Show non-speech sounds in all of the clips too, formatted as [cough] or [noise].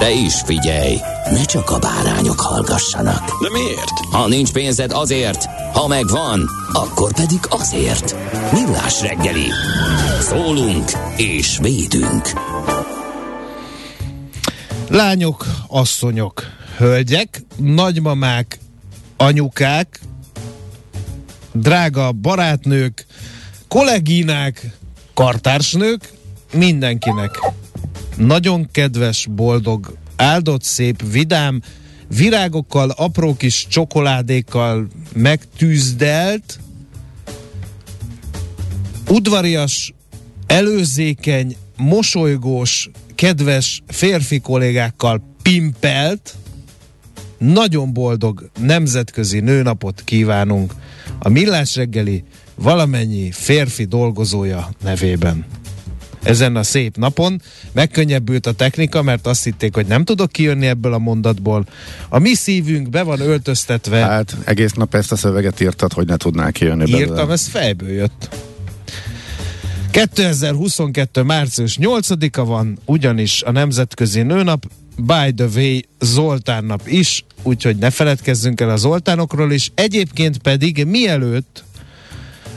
De is figyelj, ne csak a bárányok hallgassanak. De miért? Ha nincs pénzed azért, ha megvan, akkor pedig azért. Millás reggeli. Szólunk és védünk. Lányok, asszonyok, hölgyek, nagymamák, anyukák, drága barátnők, kollegínák, kartársnők, mindenkinek nagyon kedves, boldog, áldott, szép, vidám, virágokkal, apró kis csokoládékkal megtűzdelt, udvarias, előzékeny, mosolygós, kedves férfi kollégákkal pimpelt, nagyon boldog nemzetközi nőnapot kívánunk a Millás reggeli valamennyi férfi dolgozója nevében. Ezen a szép napon megkönnyebbült a technika, mert azt hitték, hogy nem tudok kijönni ebből a mondatból. A mi szívünk be van öltöztetve. Hát egész nap ezt a szöveget írtad, hogy ne tudnál kijönni Írtam, belőle. ez fejből jött. 2022. március 8-a van, ugyanis a Nemzetközi Nőnap, by the way Zoltán nap is, úgyhogy ne feledkezzünk el a Zoltánokról is. Egyébként pedig mielőtt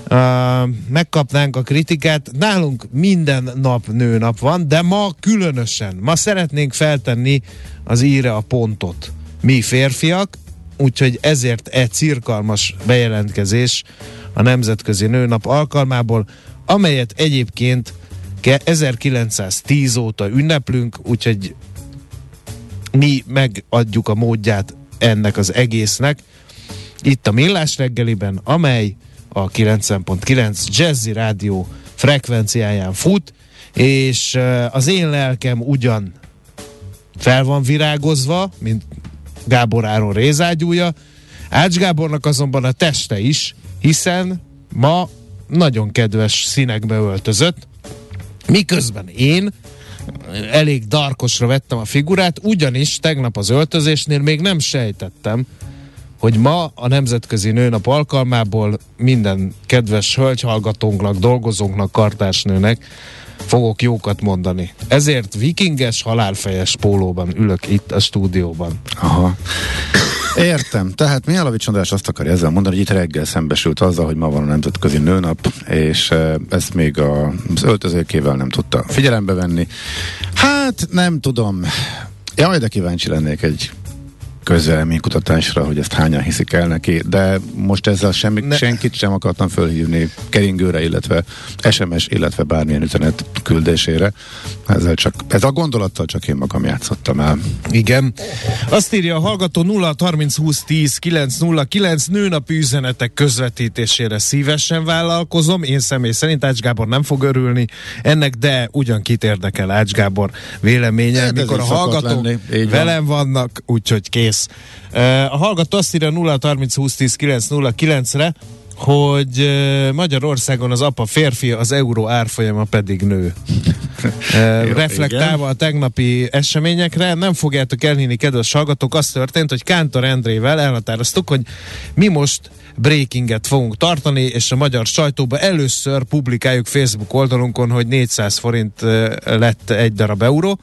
uh, megkapnánk a kritikát, nálunk minden nap nőnap van, de ma különösen. Ma szeretnénk feltenni az íre a pontot. Mi férfiak, úgyhogy ezért egy cirkalmas bejelentkezés a Nemzetközi Nőnap alkalmából, amelyet egyébként ke- 1910 óta ünneplünk, úgyhogy mi megadjuk a módját ennek az egésznek itt a Millás reggeliben, amely a 90.9 Jazzy Rádió frekvenciáján fut, és az én lelkem ugyan fel van virágozva, mint Gábor Áron rézágyúja, Ács Gábornak azonban a teste is, hiszen ma nagyon kedves színekbe öltözött, miközben én elég darkosra vettem a figurát, ugyanis tegnap az öltözésnél még nem sejtettem, hogy ma a Nemzetközi Nőnap alkalmából minden kedves hölgyhallgatónknak, dolgozónknak, kartársnőnek fogok jókat mondani. Ezért vikinges, halálfejes pólóban ülök itt a stúdióban. Aha. Értem. Tehát Mihálovics András azt akarja ezzel mondani, hogy itt reggel szembesült azzal, hogy ma van a Nemzetközi Nőnap, és eh, ezt még az öltözőkével nem tudta figyelembe venni. Hát nem tudom. Jaj, de kíváncsi lennék egy közvéleménykutatásra, hogy ezt hányan hiszik el neki, de most ezzel semmi, Ne- senkit sem akartam fölhívni keringőre, illetve SMS, illetve bármilyen üzenet küldésére. Ezzel csak, ez a gondolattal csak én magam játszottam el. Igen. Azt írja a hallgató 0 30 20 10 909 nőnapi üzenetek közvetítésére szívesen vállalkozom. Én személy szerint Ács Gábor nem fog örülni ennek, de ugyan kit érdekel Ács Gábor véleménye, Hát ez mikor a hallgatók lenni, velem vannak, úgyhogy kész. Uh, A hallgató azt írja 0 30 20 10 909-re, hogy uh, Magyarországon az apa férfi, az euró árfolyama pedig nő. [laughs] Jó, reflektálva igen. a tegnapi eseményekre. Nem fogjátok elhinni, kedves hallgatók, az történt, hogy Kántor Endrével elhatároztuk, hogy mi most breakinget fogunk tartani, és a magyar sajtóban először publikáljuk Facebook oldalunkon, hogy 400 forint lett egy darab euró.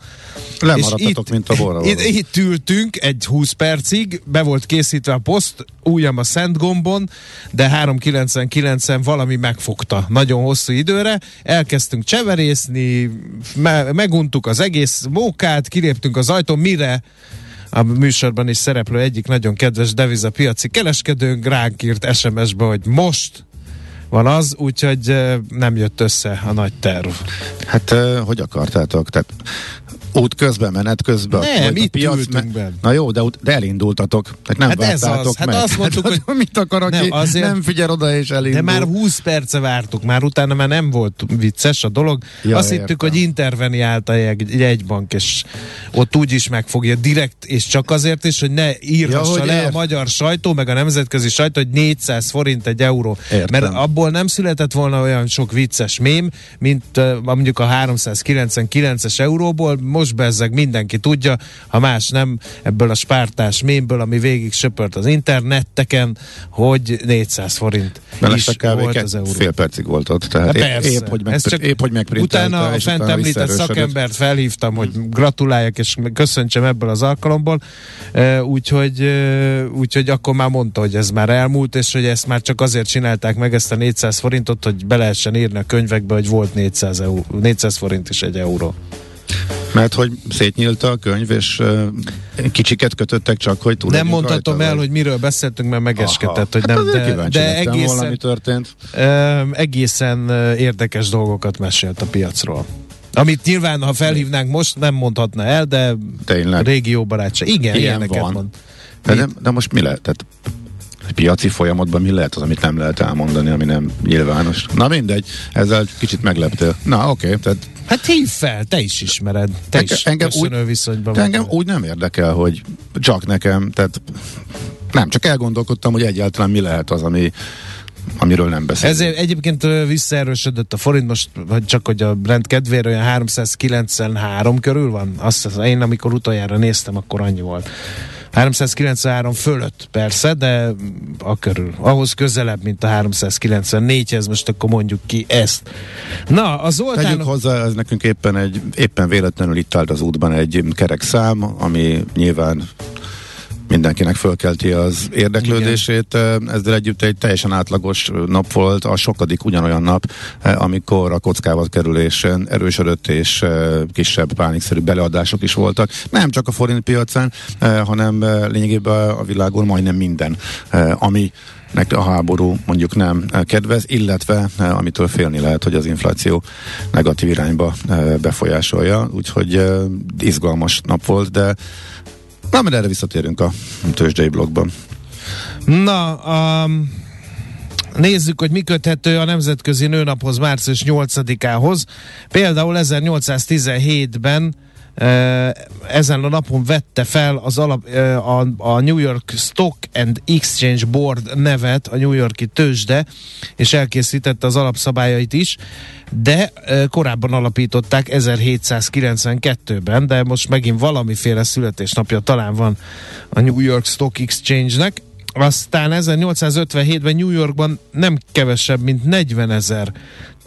Lemaradtatok, itt, mint a borra. Itt, itt ültünk egy 20 percig, be volt készítve a poszt, ujjam a szent gombon, de 399-en valami megfogta nagyon hosszú időre. Elkezdtünk cseverészni, me- meguntuk az egész mókát, kiléptünk az ajtón, mire a műsorban is szereplő egyik nagyon kedves devizapiaci kereskedőnk ránk írt SMS-be, hogy most van az, úgyhogy nem jött össze a nagy terv. Hát, hogy akartátok? Tehát út közben, menet közben? Nem, itt piac, me- be. Na jó, de, de elindultatok. Tehát nem hát ez az. Hát azt mondtuk, [laughs] hát, hogy mit akar, aki nem, azért, nem figyel oda és elindul. De már 20 perce vártuk, már utána már nem volt vicces a dolog. Ja, azt értem. hittük, hogy interveniált a jegy, jegybank, és ott úgy is megfogja direkt, és csak azért is, hogy ne írhassa ja, le ért. a magyar sajtó, meg a nemzetközi sajtó, hogy 400 forint egy euró. Értem. Mert abból nem született volna olyan sok vicces mém, mint mondjuk a 399-es euróból, most bezzeg mindenki tudja, ha más nem, ebből a spártás mémből, ami végig söpört az internetteken, hogy 400 forint is volt az euró. Fél percig volt ott, tehát épp, épp, hogy, meg, csak épp, hogy Utána a fent említett szakembert felhívtam, hogy gratuláljak és köszöntsem ebből az alkalomból, úgyhogy, úgyhogy akkor már mondta, hogy ez már elmúlt, és hogy ezt már csak azért csinálták meg ezt a 400 forintot, hogy be lehessen írni a könyvekbe, hogy volt 400, euró, 400 forint is egy euró. Mert hogy szétnyílt a könyv, és kicsiket kötöttek csak, hogy túl Nem mondhatom rajta, el, vagy? hogy miről beszéltünk, mert megeskedett, hogy hát nem, de, de egészen, valami történt. Uh, egészen érdekes dolgokat mesélt a piacról. Amit nyilván, ha felhívnánk most, nem mondhatna el, de Tényleg. régió barátság. Igen, Ilyen ilyeneket van. mond. De, de, de most mi lehet? Piaci folyamatban mi lehet az, amit nem lehet elmondani, ami nem nyilvános. Na mindegy, ezzel kicsit megleptél. Na oké, okay, tehát Hát hív fel, te is ismered. Te Enge, is engem úgy, viszonyban engem úgy nem érdekel, hogy csak nekem, tehát nem, csak elgondolkodtam, hogy egyáltalán mi lehet az, ami amiről nem beszélünk. Ezért egyébként visszaerősödött a forint, most hogy csak hogy a rend kedvére olyan 393 körül van. Azt én amikor utoljára néztem, akkor annyi volt. 393 fölött persze, de a körül. Ahhoz közelebb, mint a 394-hez, most akkor mondjuk ki ezt. Na, az Zoltán... Tegyük hozzá, ez nekünk éppen egy, éppen véletlenül itt állt az útban egy kerek szám, ami nyilván mindenkinek fölkelti az érdeklődését. Igen. Ezzel együtt egy teljesen átlagos nap volt, a sokadik ugyanolyan nap, amikor a kockával kerülés erősödött, és kisebb pánikszerű beleadások is voltak. Nem csak a forint piacán, hanem lényegében a világon majdnem minden, ami nek a háború mondjuk nem kedvez, illetve amitől félni lehet, hogy az infláció negatív irányba befolyásolja, úgyhogy izgalmas nap volt, de Na, mert erre visszatérünk a tőzsdei blogban. Na, um, Nézzük, hogy mi köthető a Nemzetközi Nőnaphoz március 8-ához. Például 1817-ben ezen a napon vette fel az alap, a, New York Stock and Exchange Board nevet, a New Yorki tőzsde, és elkészítette az alapszabályait is, de korábban alapították 1792-ben, de most megint valamiféle születésnapja talán van a New York Stock Exchange-nek, aztán 1857-ben New Yorkban nem kevesebb, mint 40 ezer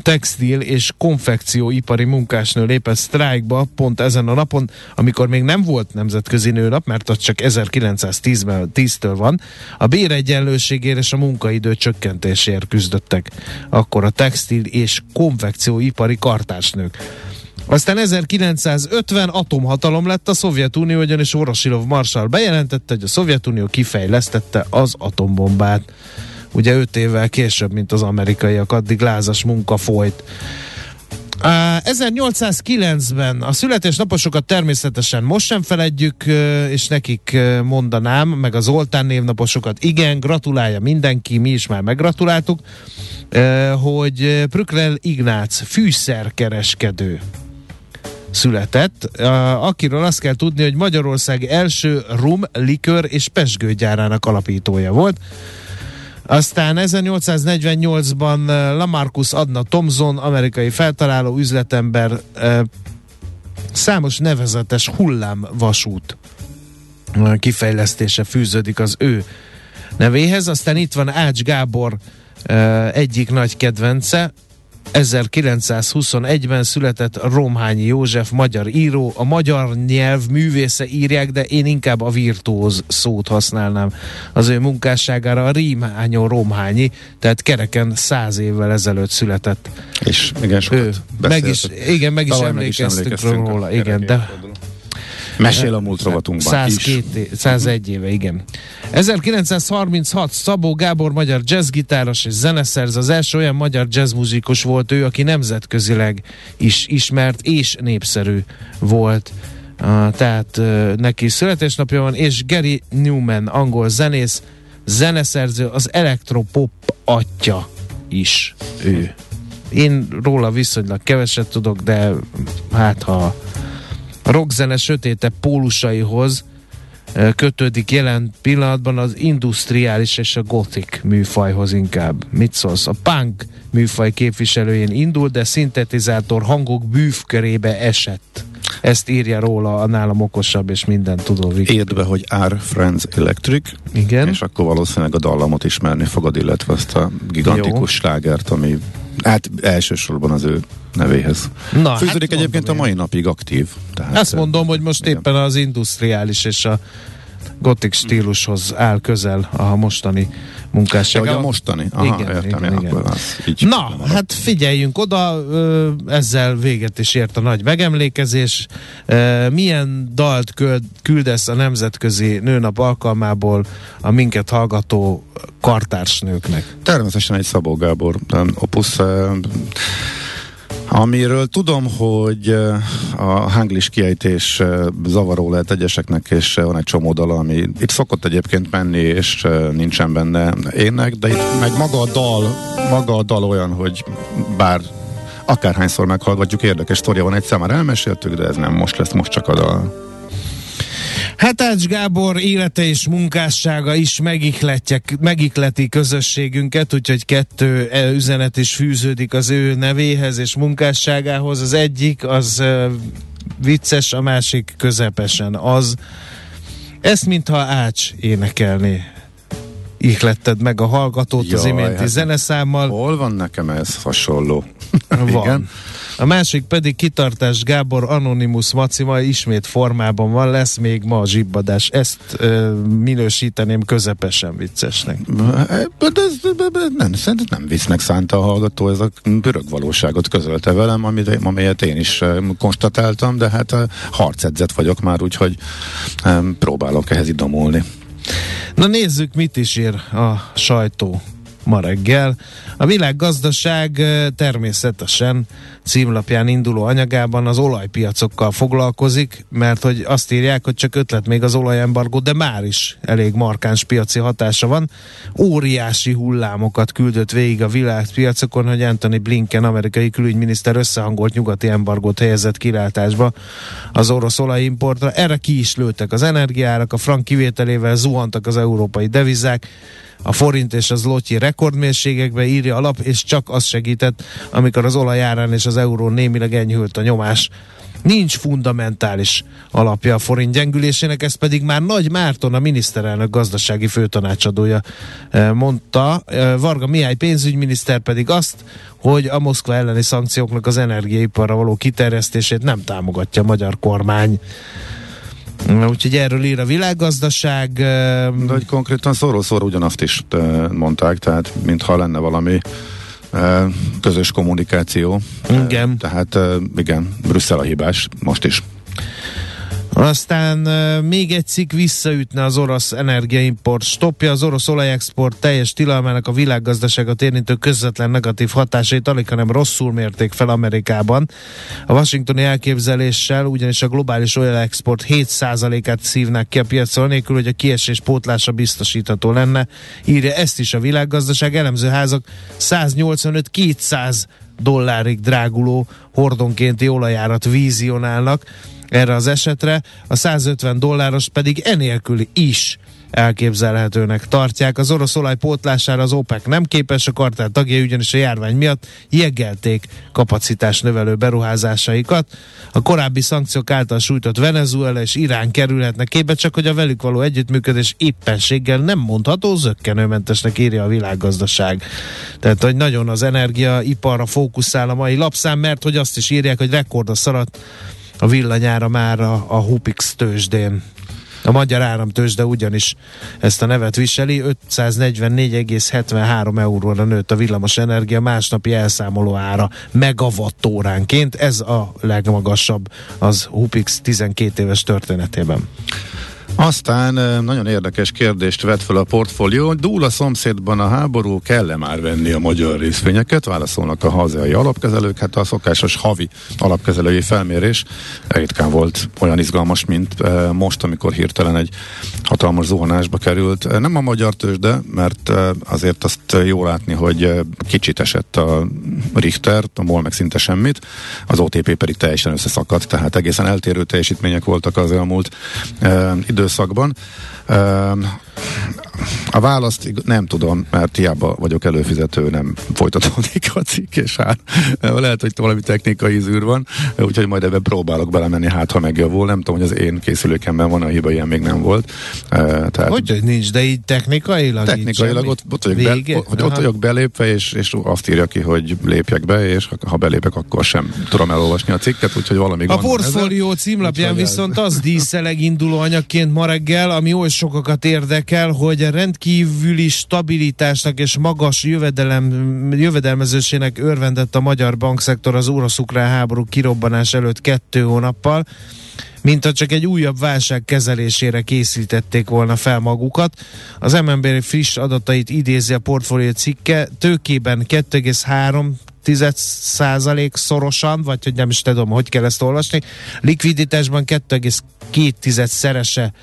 textil és konfekcióipari munkásnő lépett sztrájkba pont ezen a napon, amikor még nem volt nemzetközi nőnap, mert az csak 1910-ben 10-től van, a béregyenlőségért és a munkaidő csökkentésért küzdöttek. Akkor a textil és konfekcióipari kartársnők. Aztán 1950 atomhatalom lett a Szovjetunió, ugyanis Vorosilov Marshall bejelentette, hogy a Szovjetunió kifejlesztette az atombombát. Ugye 5 évvel később, mint az amerikaiak, addig lázas munka folyt. Uh, 1809-ben a születésnaposokat természetesen most sem feledjük, és nekik mondanám, meg az Zoltán névnaposokat, igen, gratulálja mindenki, mi is már meggratuláltuk, hogy Prükler Ignác fűszerkereskedő született, akiről azt kell tudni, hogy Magyarország első rum, likör és pesgőgyárának alapítója volt. Aztán 1848-ban Lamarcus Adna Thomson, amerikai feltaláló üzletember számos nevezetes hullámvasút kifejlesztése fűződik az ő nevéhez. Aztán itt van Ács Gábor egyik nagy kedvence, 1921-ben született Romhányi József, magyar író. A magyar nyelv művésze írják, de én inkább a virtuóz szót használnám az ő munkásságára. A Rímányó Romhányi, tehát kereken száz évvel ezelőtt született. És igen, sokat ő, meg is, igen, meg is Tavaly emlékeztünk, meg is róla. Igen, de Mesél a múlt rovatunkban 102, is. 101 éve, igen. 1936 Szabó Gábor magyar jazzgitáros és zeneszerz, az első olyan magyar jazzmuzikus volt ő, aki nemzetközileg is ismert és népszerű volt. Uh, tehát uh, neki születésnapja van, és Gary Newman, angol zenész, zeneszerző, az elektropop atya is ő. Én róla viszonylag keveset tudok, de hát ha rockzene sötéte pólusaihoz kötődik jelen pillanatban az industriális és a gothic műfajhoz inkább. Mit szólsz? A punk műfaj képviselőjén indul, de szintetizátor hangok bűvkörébe esett. Ezt írja róla a nálam okosabb és minden tudó Wiki. Írd be, hogy R Friends Electric, Igen. és akkor valószínűleg a dallamot ismerni fogod, illetve azt a gigantikus Jó. slágert, ami hát elsősorban az ő nevéhez. Na, Fűződik hát egyébként a mai napig aktív. Tehát. Azt mondom, hogy most igen. éppen az industriális és a gotik stílushoz áll közel a mostani munkássága. Ja, a mostani? Aha, Igen, értem, igen, igen. az így Na, marad. hát figyeljünk oda, ezzel véget is ért a nagy megemlékezés. Milyen dalt küld- küldesz a Nemzetközi Nőnap alkalmából a minket hallgató kartársnőknek? Természetesen egy Szabó Gábor opus, um, amiről tudom, hogy uh, a hanglis kiejtés uh, zavaró lehet egyeseknek, és uh, van egy csomó dal, ami itt szokott egyébként menni, és nincsen benne ének, de itt meg maga a dal, maga a dal olyan, hogy bár akárhányszor meghallgatjuk, érdekes sztoria van, egyszer már elmeséltük, de ez nem most lesz, most csak a dal. Hát Ács Gábor élete és munkássága is megihleti közösségünket, úgyhogy kettő e, üzenet is fűződik az ő nevéhez és munkásságához. Az egyik az vicces, a másik közepesen az. Ezt mintha Ács énekelné. Ihletted meg a hallgatót az Jaj, iménti hát- zeneszámmal. Hol van nekem ez hasonló? [laughs] Van. Igen. A másik pedig kitartás Gábor Anonymous Macima ismét formában van, lesz még ma a zsibbadás. Ezt ö, minősíteném közepesen viccesnek. De ez, de- de- nem, szerintem nem visznek szánta a hallgató, ez a pörög valóságot közölte velem, amit, amelyet én is konstatáltam, de hát eh, harcedzet vagyok már, úgyhogy próbálok ehhez idomulni. Na nézzük, mit is ír a sajtó ma reggel. A világgazdaság természetesen címlapján induló anyagában az olajpiacokkal foglalkozik, mert hogy azt írják, hogy csak ötlet még az olajembargó, de már is elég markáns piaci hatása van. Óriási hullámokat küldött végig a világpiacokon, hogy Anthony Blinken, amerikai külügyminiszter összehangolt nyugati embargót helyezett kilátásba az orosz olajimportra. Erre ki is lőttek az energiárak, a frank kivételével zuhantak az európai devizák, a forint és az lotyi rekordmérségekbe írja alap, és csak az segített, amikor az olajárán és az euró némileg enyhült a nyomás. Nincs fundamentális alapja a forint gyengülésének, ez pedig már Nagy Márton, a miniszterelnök gazdasági főtanácsadója eh, mondta. Eh, Varga Mihály pénzügyminiszter pedig azt, hogy a Moszkva elleni szankcióknak az energiaiparra való kiterjesztését nem támogatja a magyar kormány. Úgyhogy erről ír a világgazdaság. De hogy konkrétan szóról-szóra ugyanazt is mondták, tehát mintha lenne valami közös kommunikáció. Igen. Eh, Tehát eh, igen, Brüsszel a hibás, most is. Aztán még egy cikk visszaütne az orosz energiaimport stopja. Az orosz olajexport teljes tilalmának a világgazdaságot érintő közvetlen negatív hatásait alig, hanem rosszul mérték fel Amerikában. A washingtoni elképzeléssel ugyanis a globális olajexport 7%-át szívnák ki a piacon, nélkül, hogy a kiesés pótlása biztosítható lenne. Írja ezt is a világgazdaság. Elemzőházak 185-200 dollárig dráguló hordonkénti olajárat vízionálnak erre az esetre, a 150 dolláros pedig enélkül is elképzelhetőnek tartják. Az orosz olaj pótlására az OPEC nem képes, a kartál tagjai ugyanis a járvány miatt jegelték kapacitás növelő beruházásaikat. A korábbi szankciók által sújtott Venezuela és Irán kerülhetnek képbe, csak hogy a velük való együttműködés éppenséggel nem mondható zöggenőmentesnek írja a világgazdaság. Tehát, hogy nagyon az energiaiparra fókuszál a mai lapszám, mert hogy azt is írják, hogy rekord szarat a villanyára már a, a Hupix tőzsdén. A magyar áramtőzsde ugyanis ezt a nevet viseli, 544,73 euróra nőtt a villamos energia másnapi elszámoló ára megawattóránként. Ez a legmagasabb az Hupix 12 éves történetében. Aztán nagyon érdekes kérdést vett fel a portfólió. Dúl a szomszédban a háború, kell-e már venni a magyar részvényeket? Válaszolnak a hazai alapkezelők. Hát a szokásos havi alapkezelői felmérés ritkán volt olyan izgalmas, mint most, amikor hirtelen egy hatalmas zuhanásba került. Nem a magyar tőzsde, mert azért azt jó látni, hogy kicsit esett a Richter, a MOL meg szinte semmit, az OTP pedig teljesen összeszakadt, tehát egészen eltérő teljesítmények voltak az elmúlt idő időszakban. A választ nem tudom, mert hiába vagyok előfizető, nem folytatódik a cikk, és hát lehet, hogy valami technikai zűr van, úgyhogy majd ebben próbálok belemenni, hát ha megjavul. Nem tudom, hogy az én készülékemben van a hiba, ilyen még nem volt. Tehát, hogy, hogy nincs, de így technikailag? Technikailag ott, ott, vagyok, be, hogy ott vagyok belépve, és, és azt írja ki, hogy lépjek be, és ha belépek, akkor sem tudom elolvasni a cikket, úgyhogy valami A portfólió címlapján viszont az díszeleg induló anyagként ma reggel, ami oly sokakat érdekel, hogy rendkívüli stabilitásnak és magas jövedelem, jövedelmezősének örvendett a magyar bankszektor az orosz-ukrán háború kirobbanás előtt kettő hónappal mint ha csak egy újabb válság kezelésére készítették volna fel magukat. Az MNB friss adatait idézi a portfólió cikke, tőkében 2,3 10 százalék szorosan, vagy hogy nem is tudom, hogy kell ezt olvasni. Likviditásban 2,2 szerese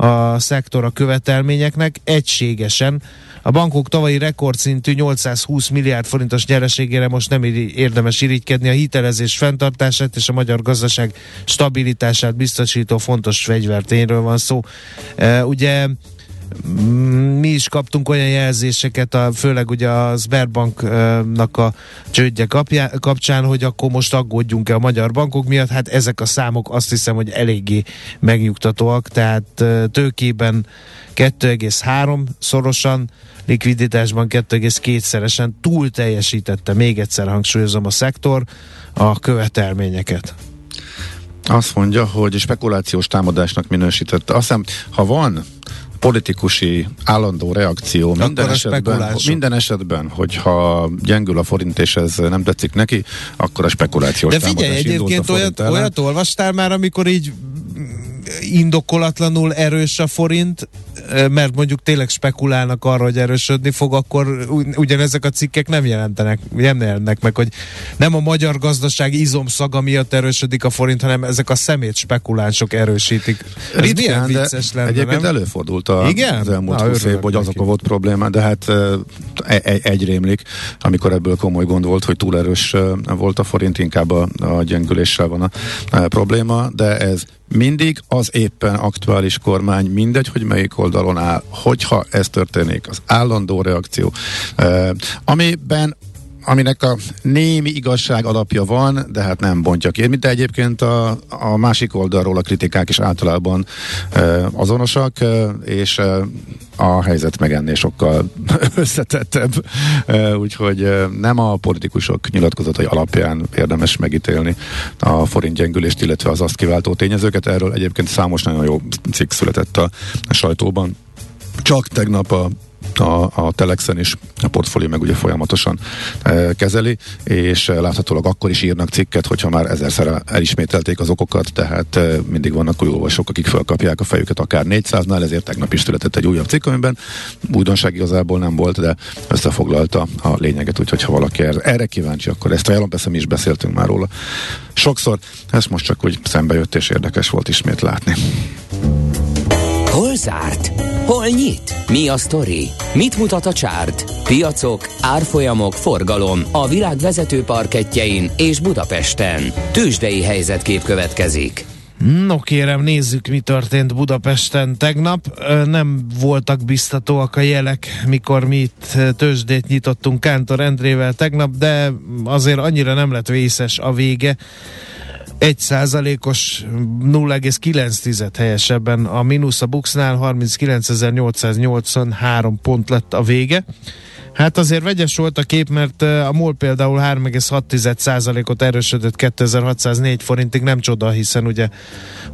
a szektor a követelményeknek egységesen. A bankok tavalyi rekordszintű 820 milliárd forintos nyereségére most nem érdemes irigykedni. A hitelezés fenntartását és a magyar gazdaság stabilitását biztosító fontos fegyvertényről van szó. E, ugye mi is kaptunk olyan jelzéseket, a, főleg ugye a Sberbanknak a csődje kapcsán, hogy akkor most aggódjunk-e a magyar bankok miatt. Hát ezek a számok azt hiszem, hogy eléggé megnyugtatóak, tehát tőkében 2,3 szorosan, likviditásban 2,2-szeresen túl teljesítette, még egyszer hangsúlyozom a szektor, a követelményeket. Azt mondja, hogy spekulációs támadásnak minősítette. Azt hiszem, ha van politikusi állandó reakció minden esetben, minden esetben, hogyha gyengül a forint és ez nem tetszik neki, akkor a spekulációs De figyelj, egyébként olyat, olyat olvastál már, amikor így indokolatlanul erős a forint, mert mondjuk tényleg spekulálnak arra, hogy erősödni fog, akkor ugyanezek a cikkek nem jelentenek, nem jelennek meg, hogy nem a magyar gazdaság izomszaga miatt erősödik a forint, hanem ezek a szemét spekulánsok erősítik. Ez Ritkán, milyen vicces lenne, Egyébként nem? előfordult a, Igen? az elmúlt húsz évben, hogy azok volt probléma, de hát e, e, egy rémlik, amikor ebből komoly gond volt, hogy túl erős volt a forint, inkább a, a gyengüléssel van a, a probléma, de ez mindig az éppen aktuális kormány, mindegy, hogy melyik oldalon áll, hogyha ez történik, az állandó reakció, amiben aminek a némi igazság alapja van, de hát nem bontja ki. De egyébként a, a másik oldalról a kritikák is általában e, azonosak, e, és e, a helyzet meg ennél sokkal [laughs] összetettebb, úgyhogy nem a politikusok nyilatkozatai alapján érdemes megítélni a forint gyengülést, illetve az azt kiváltó tényezőket. Erről egyébként számos nagyon jó cikk született a sajtóban. Csak tegnap a a, a Telexen is, a portfólió meg ugye folyamatosan e, kezeli, és e, láthatólag akkor is írnak cikket, hogyha már ezerszer elismételték az okokat, tehát e, mindig vannak új olvasók, akik felkapják a fejüket akár 400-nál, ezért tegnap is született egy újabb cikk, amiben újdonság igazából nem volt, de összefoglalta a lényeget, úgyhogy ha valaki erre kíváncsi, akkor ezt ajánlom, persze mi is beszéltünk már róla sokszor, ez most csak úgy szembe jött, és érdekes volt ismét látni. Zárt? Hol nyit? Mi a sztori? Mit mutat a csárt? Piacok, árfolyamok, forgalom a világ vezető parketjein és Budapesten. Tősdei helyzetkép következik. No kérem, nézzük, mi történt Budapesten tegnap. Nem voltak biztatóak a jelek, mikor mi itt tőzsdét nyitottunk Kántor Endrével tegnap, de azért annyira nem lett vészes a vége. Egy százalékos 0,9 helyesebben a mínusz a Buxnál 39.883 pont lett a vége. Hát azért vegyes volt a kép, mert ö, a MOL például 3,6%-ot erősödött 2604 forintig, nem csoda, hiszen ugye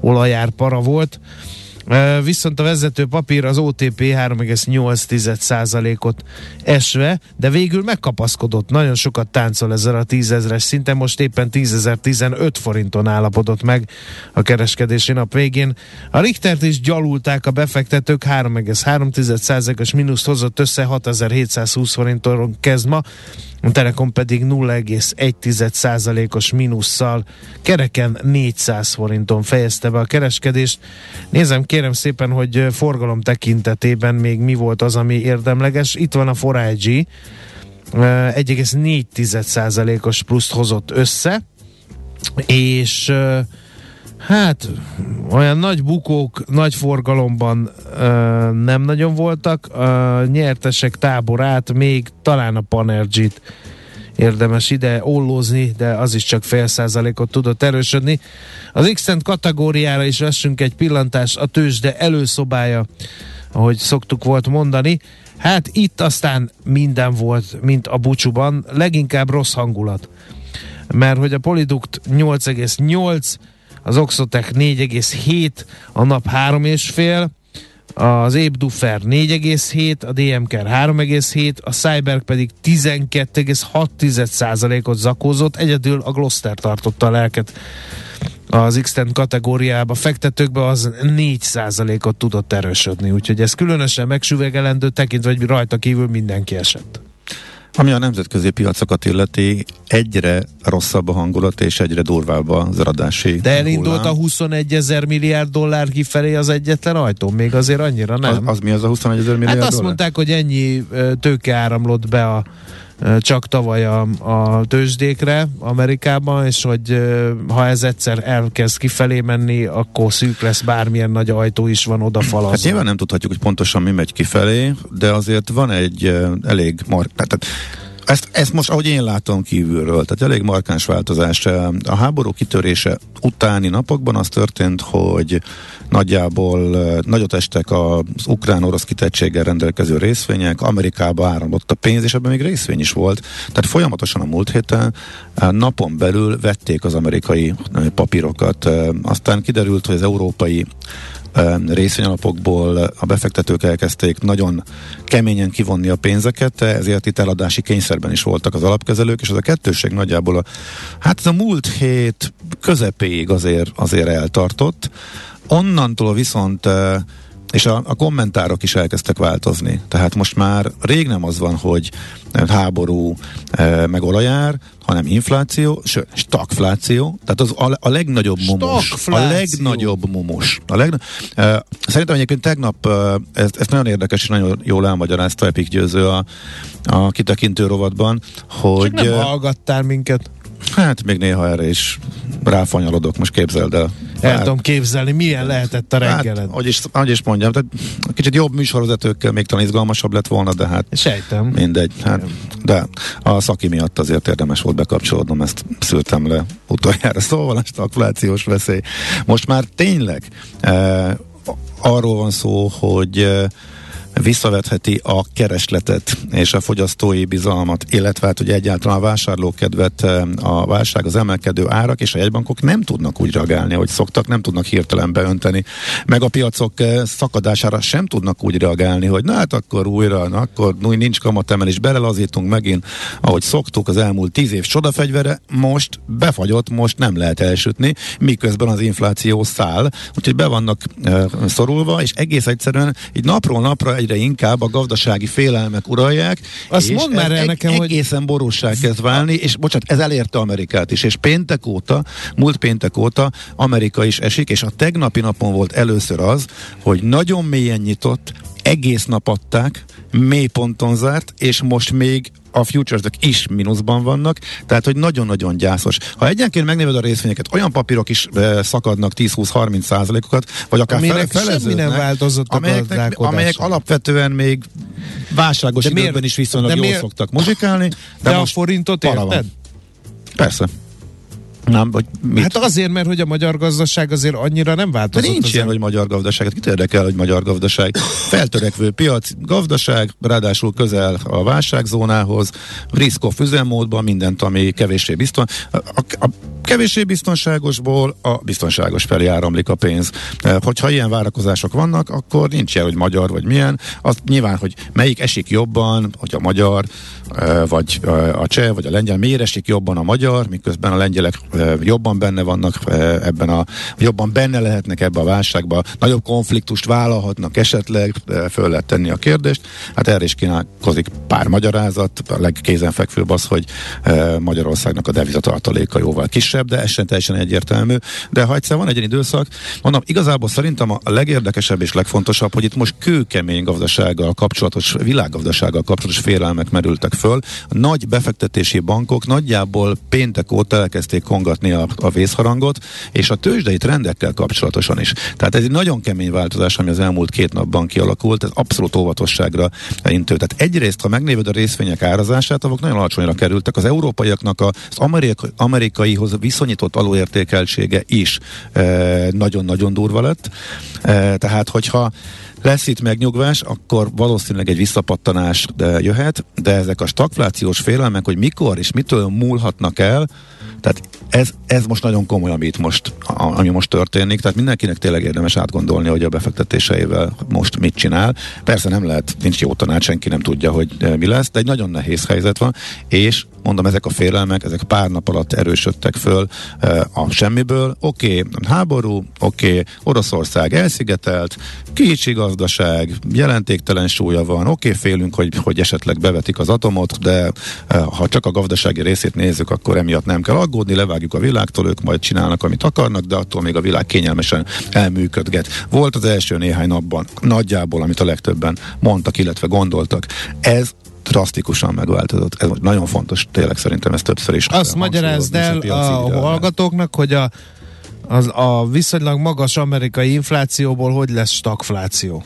olajár para volt. Viszont a vezető papír az OTP 3,8%-ot esve, de végül megkapaszkodott. Nagyon sokat táncol ezzel a tízezres szinten, most éppen 10.015 forinton állapodott meg a kereskedési nap végén. A Richtert is gyalulták a befektetők, 3,3%-os mínuszt hozott össze, 6720 forinton kezd ma, a Telekom pedig 0,1%-os mínusszal kereken 400 forinton fejezte be a kereskedést. Nézem kérem szépen, hogy forgalom tekintetében még mi volt az, ami érdemleges. Itt van a 4IG, 1,4%-os pluszt hozott össze, és Hát, olyan nagy bukók, nagy forgalomban nem nagyon voltak. A nyertesek táborát még talán a Panergy-t érdemes ide ollózni, de az is csak fél százalékot tudott erősödni. Az x kategóriára is vessünk egy pillantást, a tőzsde előszobája, ahogy szoktuk volt mondani. Hát itt aztán minden volt, mint a bucsuban, leginkább rossz hangulat. Mert hogy a Polidukt 8,8, az Oxotec 4,7, a nap 3,5, az Ébduffer 4,7, a DMKR 3,7, a Cyber pedig 12,6%-ot zakózott, egyedül a Gloster tartotta a lelket az x kategóriába fektetőkbe az 4%-ot tudott erősödni, úgyhogy ez különösen megsüvegelendő, tekintve, hogy rajta kívül mindenki esett. Ami a nemzetközi piacokat illeti, egyre rosszabb a hangulat, és egyre durvább az eladási De elindult hullám. a 21 ezer milliárd dollár kifelé az egyetlen ajtó, még azért annyira nem. Az, az mi az a 21 ezer milliárd hát azt dollár? mondták, hogy ennyi tőke áramlott be a csak tavaly a, a tőzsdékre Amerikában, és hogy ha ez egyszer elkezd kifelé menni, akkor szűk lesz, bármilyen nagy ajtó is van odafalazva. Hát nyilván nem tudhatjuk, hogy pontosan mi megy kifelé, de azért van egy elég mar... Tehát, ezt, ezt most, ahogy én látom kívülről, tehát elég markáns változás. A háború kitörése utáni napokban az történt, hogy nagyjából nagyot estek az ukrán-orosz kitettséggel rendelkező részvények, Amerikába áramlott a pénz, és ebben még részvény is volt. Tehát folyamatosan a múlt héten napon belül vették az amerikai papírokat. Aztán kiderült, hogy az európai részvényalapokból a befektetők elkezdték nagyon keményen kivonni a pénzeket, ezért itt eladási kényszerben is voltak az alapkezelők, és ez a kettőség nagyjából a, hát ez a múlt hét közepéig azért, azért eltartott. Onnantól viszont és a, a kommentárok is elkezdtek változni. Tehát most már rég nem az van, hogy háború e, meg olajár, hanem infláció, sőt, stagfláció, tehát az a, a legnagyobb mumus. A legnagyobb mumus. A legna- e, szerintem egyébként tegnap, e, ez, ez nagyon érdekes és nagyon jól elmagyarázta Epik Győző a, a kitekintő rovatban, hogy... Csak nem e, hallgattál minket. Hát még néha erre is ráfanyalodok, most képzeld el. El Hát- tudom képzelni, milyen lehetett a reggeled. Hát, hogy is, hogy is mondjam, tehát kicsit jobb műsorvezetőkkel még talán izgalmasabb lett volna, de hát Sejtem. mindegy. Hát, de a szaki miatt azért érdemes volt bekapcsolódnom, ezt szültem le utoljára. [laughs] Szóval a stagflációs veszély. Most már tényleg e, arról van szó, hogy e, visszavetheti a keresletet és a fogyasztói bizalmat, illetve hát ugye egyáltalán a vásárlókedvet eh, a válság, az emelkedő árak és a jegybankok nem tudnak úgy reagálni, hogy szoktak, nem tudnak hirtelen beönteni, meg a piacok eh, szakadására sem tudnak úgy reagálni, hogy na hát akkor újra, na akkor nincs kamatemelés, belelazítunk megint, ahogy szoktuk az elmúlt tíz év csodafegyvere, most befagyott, most nem lehet elsütni, miközben az infláció száll, úgyhogy be vannak e, szorulva, és egész egyszerűen így napról napra egyre inkább a gazdasági félelmek uralják. Azt és mondd már el nekem, hogy- egészen borúsá kezd válni, és bocsánat, ez elérte Amerikát is, és péntek óta, múlt péntek óta Amerika is esik, és a tegnapi napon volt először az, hogy nagyon mélyen nyitott, egész nap adták, mély ponton zárt, és most még a futures is mínuszban vannak, tehát hogy nagyon-nagyon gyászos. Ha egyenként megnéved a részvényeket, olyan papírok is e, szakadnak 10-20-30 százalékokat, vagy akár Aminek fele, semmi nem változott a amelyek, amelyek alapvetően még válságos De időkben miért- is viszonylag de jól miért- szoktak muzsikálni. De, a most forintot van. érted? Persze. Nem, vagy mit? Hát azért, mert hogy a magyar gazdaság azért annyira nem De változott. nincs az ilyen, hogy magyar gazdaság. Hát Kit érdekel, hogy magyar gazdaság? Feltörekvő piac, gazdaság, ráadásul közel a válságzónához, risk-off üzemmódban, mindent, ami kevéssé bizton. A, a, a kevéssé biztonságosból a biztonságos felé áramlik a pénz. E, Hogyha ilyen várakozások vannak, akkor nincs ilyen, hogy magyar vagy milyen. Az nyilván, hogy melyik esik jobban, hogy a magyar, e, vagy e, a cseh, vagy a lengyel, miért esik jobban a magyar, miközben a lengyelek jobban benne vannak ebben a, jobban benne lehetnek ebbe a válságba, nagyobb konfliktust vállalhatnak esetleg, föl lehet tenni a kérdést. Hát erre is kínálkozik pár magyarázat, a legkézenfekvőbb az, hogy Magyarországnak a devizatartaléka jóval kisebb, de ez sem teljesen egyértelmű. De ha egyszer van egy ilyen időszak, mondom, igazából szerintem a legérdekesebb és legfontosabb, hogy itt most kőkemény gazdasággal kapcsolatos, világgazdasággal kapcsolatos félelmek merültek föl. A nagy befektetési bankok nagyjából péntek óta elkezdték kongatni a, a vészharangot, és a tőzsdei trendekkel kapcsolatosan is. Tehát ez egy nagyon kemény változás, ami az elmúlt két napban kialakult, ez abszolút óvatosságra intő. Tehát egyrészt, ha megnéved a részvények árazását, azok nagyon alacsonyra kerültek. Az európaiaknak az amerikai, amerikaihoz viszonyított alulértékeltsége is eh, nagyon-nagyon durva lett. Eh, tehát, hogyha lesz itt megnyugvás, akkor valószínűleg egy visszapattanás jöhet, de ezek a stagflációs félelmek, hogy mikor és mitől múlhatnak el, tehát ez, ez most nagyon komoly, ami itt most, ami most történik, tehát mindenkinek tényleg érdemes átgondolni, hogy a befektetéseivel most mit csinál. Persze nem lehet, nincs jó tanács, senki nem tudja, hogy eh, mi lesz, de egy nagyon nehéz helyzet van, és mondom, ezek a félelmek, ezek pár nap alatt erősödtek föl eh, a semmiből. Oké, okay, háború, oké, okay, Oroszország elszigetelt, kicsi gazdaság, jelentéktelen súlya van, oké, okay, félünk, hogy, hogy esetleg bevetik az atomot, de eh, ha csak a gazdasági részét nézzük, akkor emiatt nem kell aggódni, levágjuk a világtól, ők majd csinálnak, amit akarnak, de attól még a világ kényelmesen elműködget. Volt az első néhány napban nagyjából, amit a legtöbben mondtak, illetve gondoltak. Ez drasztikusan megváltozott. Ez nagyon fontos, tényleg szerintem ez többször is. Azt magyarázd el a piaci ideálnál. hallgatóknak, hogy a, az, a viszonylag magas amerikai inflációból hogy lesz stagfláció?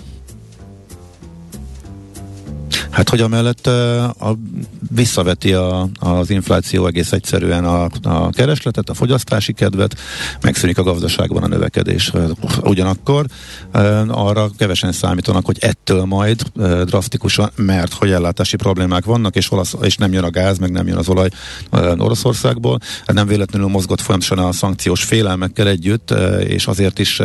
Hát, hogy amellett a, visszaveti a, az infláció egész egyszerűen a, a keresletet, a fogyasztási kedvet, megszűnik a gazdaságban a növekedés. Ugyanakkor arra kevesen számítanak, hogy ettől majd drasztikusan, mert hogy ellátási problémák vannak, és, olasz, és nem jön a gáz, meg nem jön az olaj Oroszországból. Hát nem véletlenül mozgott folyamatosan a szankciós félelmekkel együtt, és azért is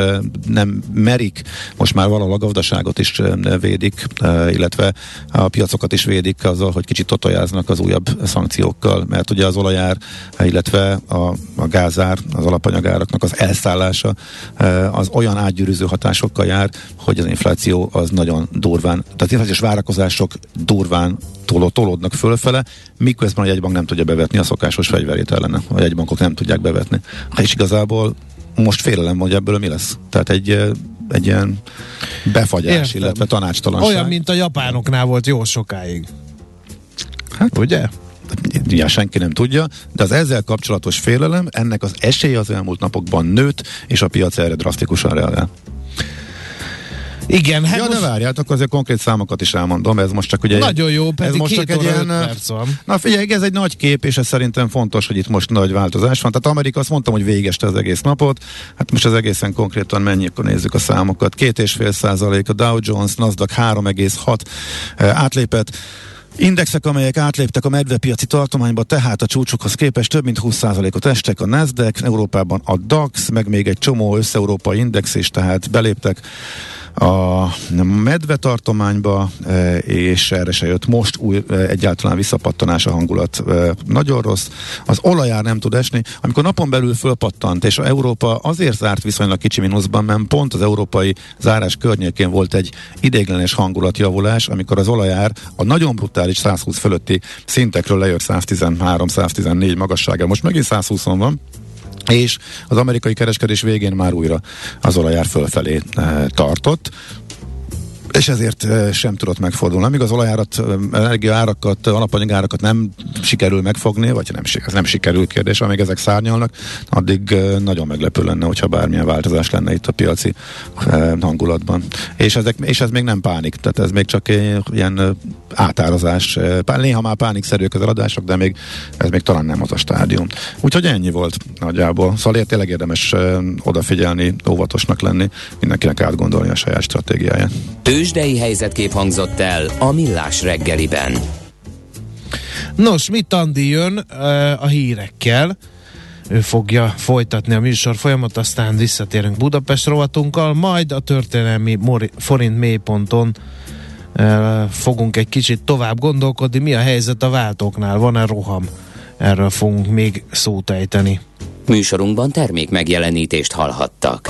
nem merik, most már valahol a gazdaságot is védik, illetve a piacokat is védik azzal, hogy kicsit totojáznak az újabb szankciókkal, mert ugye az olajár, illetve a, a gázár, az alapanyagáraknak az elszállása eh, az olyan átgyűrűző hatásokkal jár, hogy az infláció az nagyon durván, tehát az inflációs várakozások durván toló, tolódnak fölfele, miközben a jegybank nem tudja bevetni a szokásos fegyverét ellene. A jegybankok nem tudják bevetni. És igazából most félelem, hogy ebből mi lesz. Tehát egy, eh, egy ilyen befagyás, Értem. illetve tanácstalanság. Olyan, mint a japánoknál volt jó sokáig. Hát, Ugye? Ja, senki nem tudja, de az ezzel kapcsolatos félelem, ennek az esélye az elmúlt napokban nőtt, és a piac erre drasztikusan reagál. Igen, hát ja, most de várjátok, azért konkrét számokat is elmondom, ez most csak ugye... nagyon jó, pedig ez most csak egy ilyen, perc van. Na figyelj, ez egy nagy kép, és ez szerintem fontos, hogy itt most nagy változás van. Tehát Amerika azt mondtam, hogy végeste az egész napot. Hát most az egészen konkrétan mennyi, akkor nézzük a számokat. Két és fél százalék, a Dow Jones, Nasdaq 3,6 eh, átlépett. Indexek, amelyek átléptek a medvepiaci tartományba, tehát a csúcsokhoz képest több mint 20%-ot estek a Nasdaq, Európában a DAX, meg még egy csomó összeurópai index is, tehát beléptek a medve tartományba, e, és erre se jött most új, e, egyáltalán visszapattanás a hangulat e, nagyon rossz. Az olajár nem tud esni. Amikor napon belül fölpattant, és a Európa azért zárt viszonylag kicsi mínuszban, mert pont az európai zárás környékén volt egy ideiglenes hangulatjavulás, amikor az olajár a nagyon brutális 120 fölötti szintekről lejött 113-114 magassága. Most megint 120 van, és az amerikai kereskedés végén már újra az olajár fölfelé e, tartott. És ezért sem tudott megfordulni. Amíg az olajárat, energiaárakat, alapanyagárakat nem sikerül megfogni, vagy nem, ez nem sikerül kérdés, amíg ezek szárnyalnak, addig nagyon meglepő lenne, hogyha bármilyen változás lenne itt a piaci hangulatban. És, ezek, és ez még nem pánik, tehát ez még csak ilyen átárazás. Néha már pánikszerűek az eladások, de még ez még talán nem az a stádium. Úgyhogy ennyi volt nagyjából. Szóval tényleg érdemes odafigyelni, óvatosnak lenni, mindenkinek átgondolni a saját stratégiáját. Tőzsdei helyzetkép hangzott el a Millás reggeliben. Nos, mit Andi jön a hírekkel? Ő fogja folytatni a műsor folyamat, aztán visszatérünk Budapest rovatunkkal, majd a történelmi forint mélyponton fogunk egy kicsit tovább gondolkodni. Mi a helyzet a váltóknál? Van-e roham? Erről fogunk még szót ejteni. Műsorunkban termék megjelenítést hallhattak.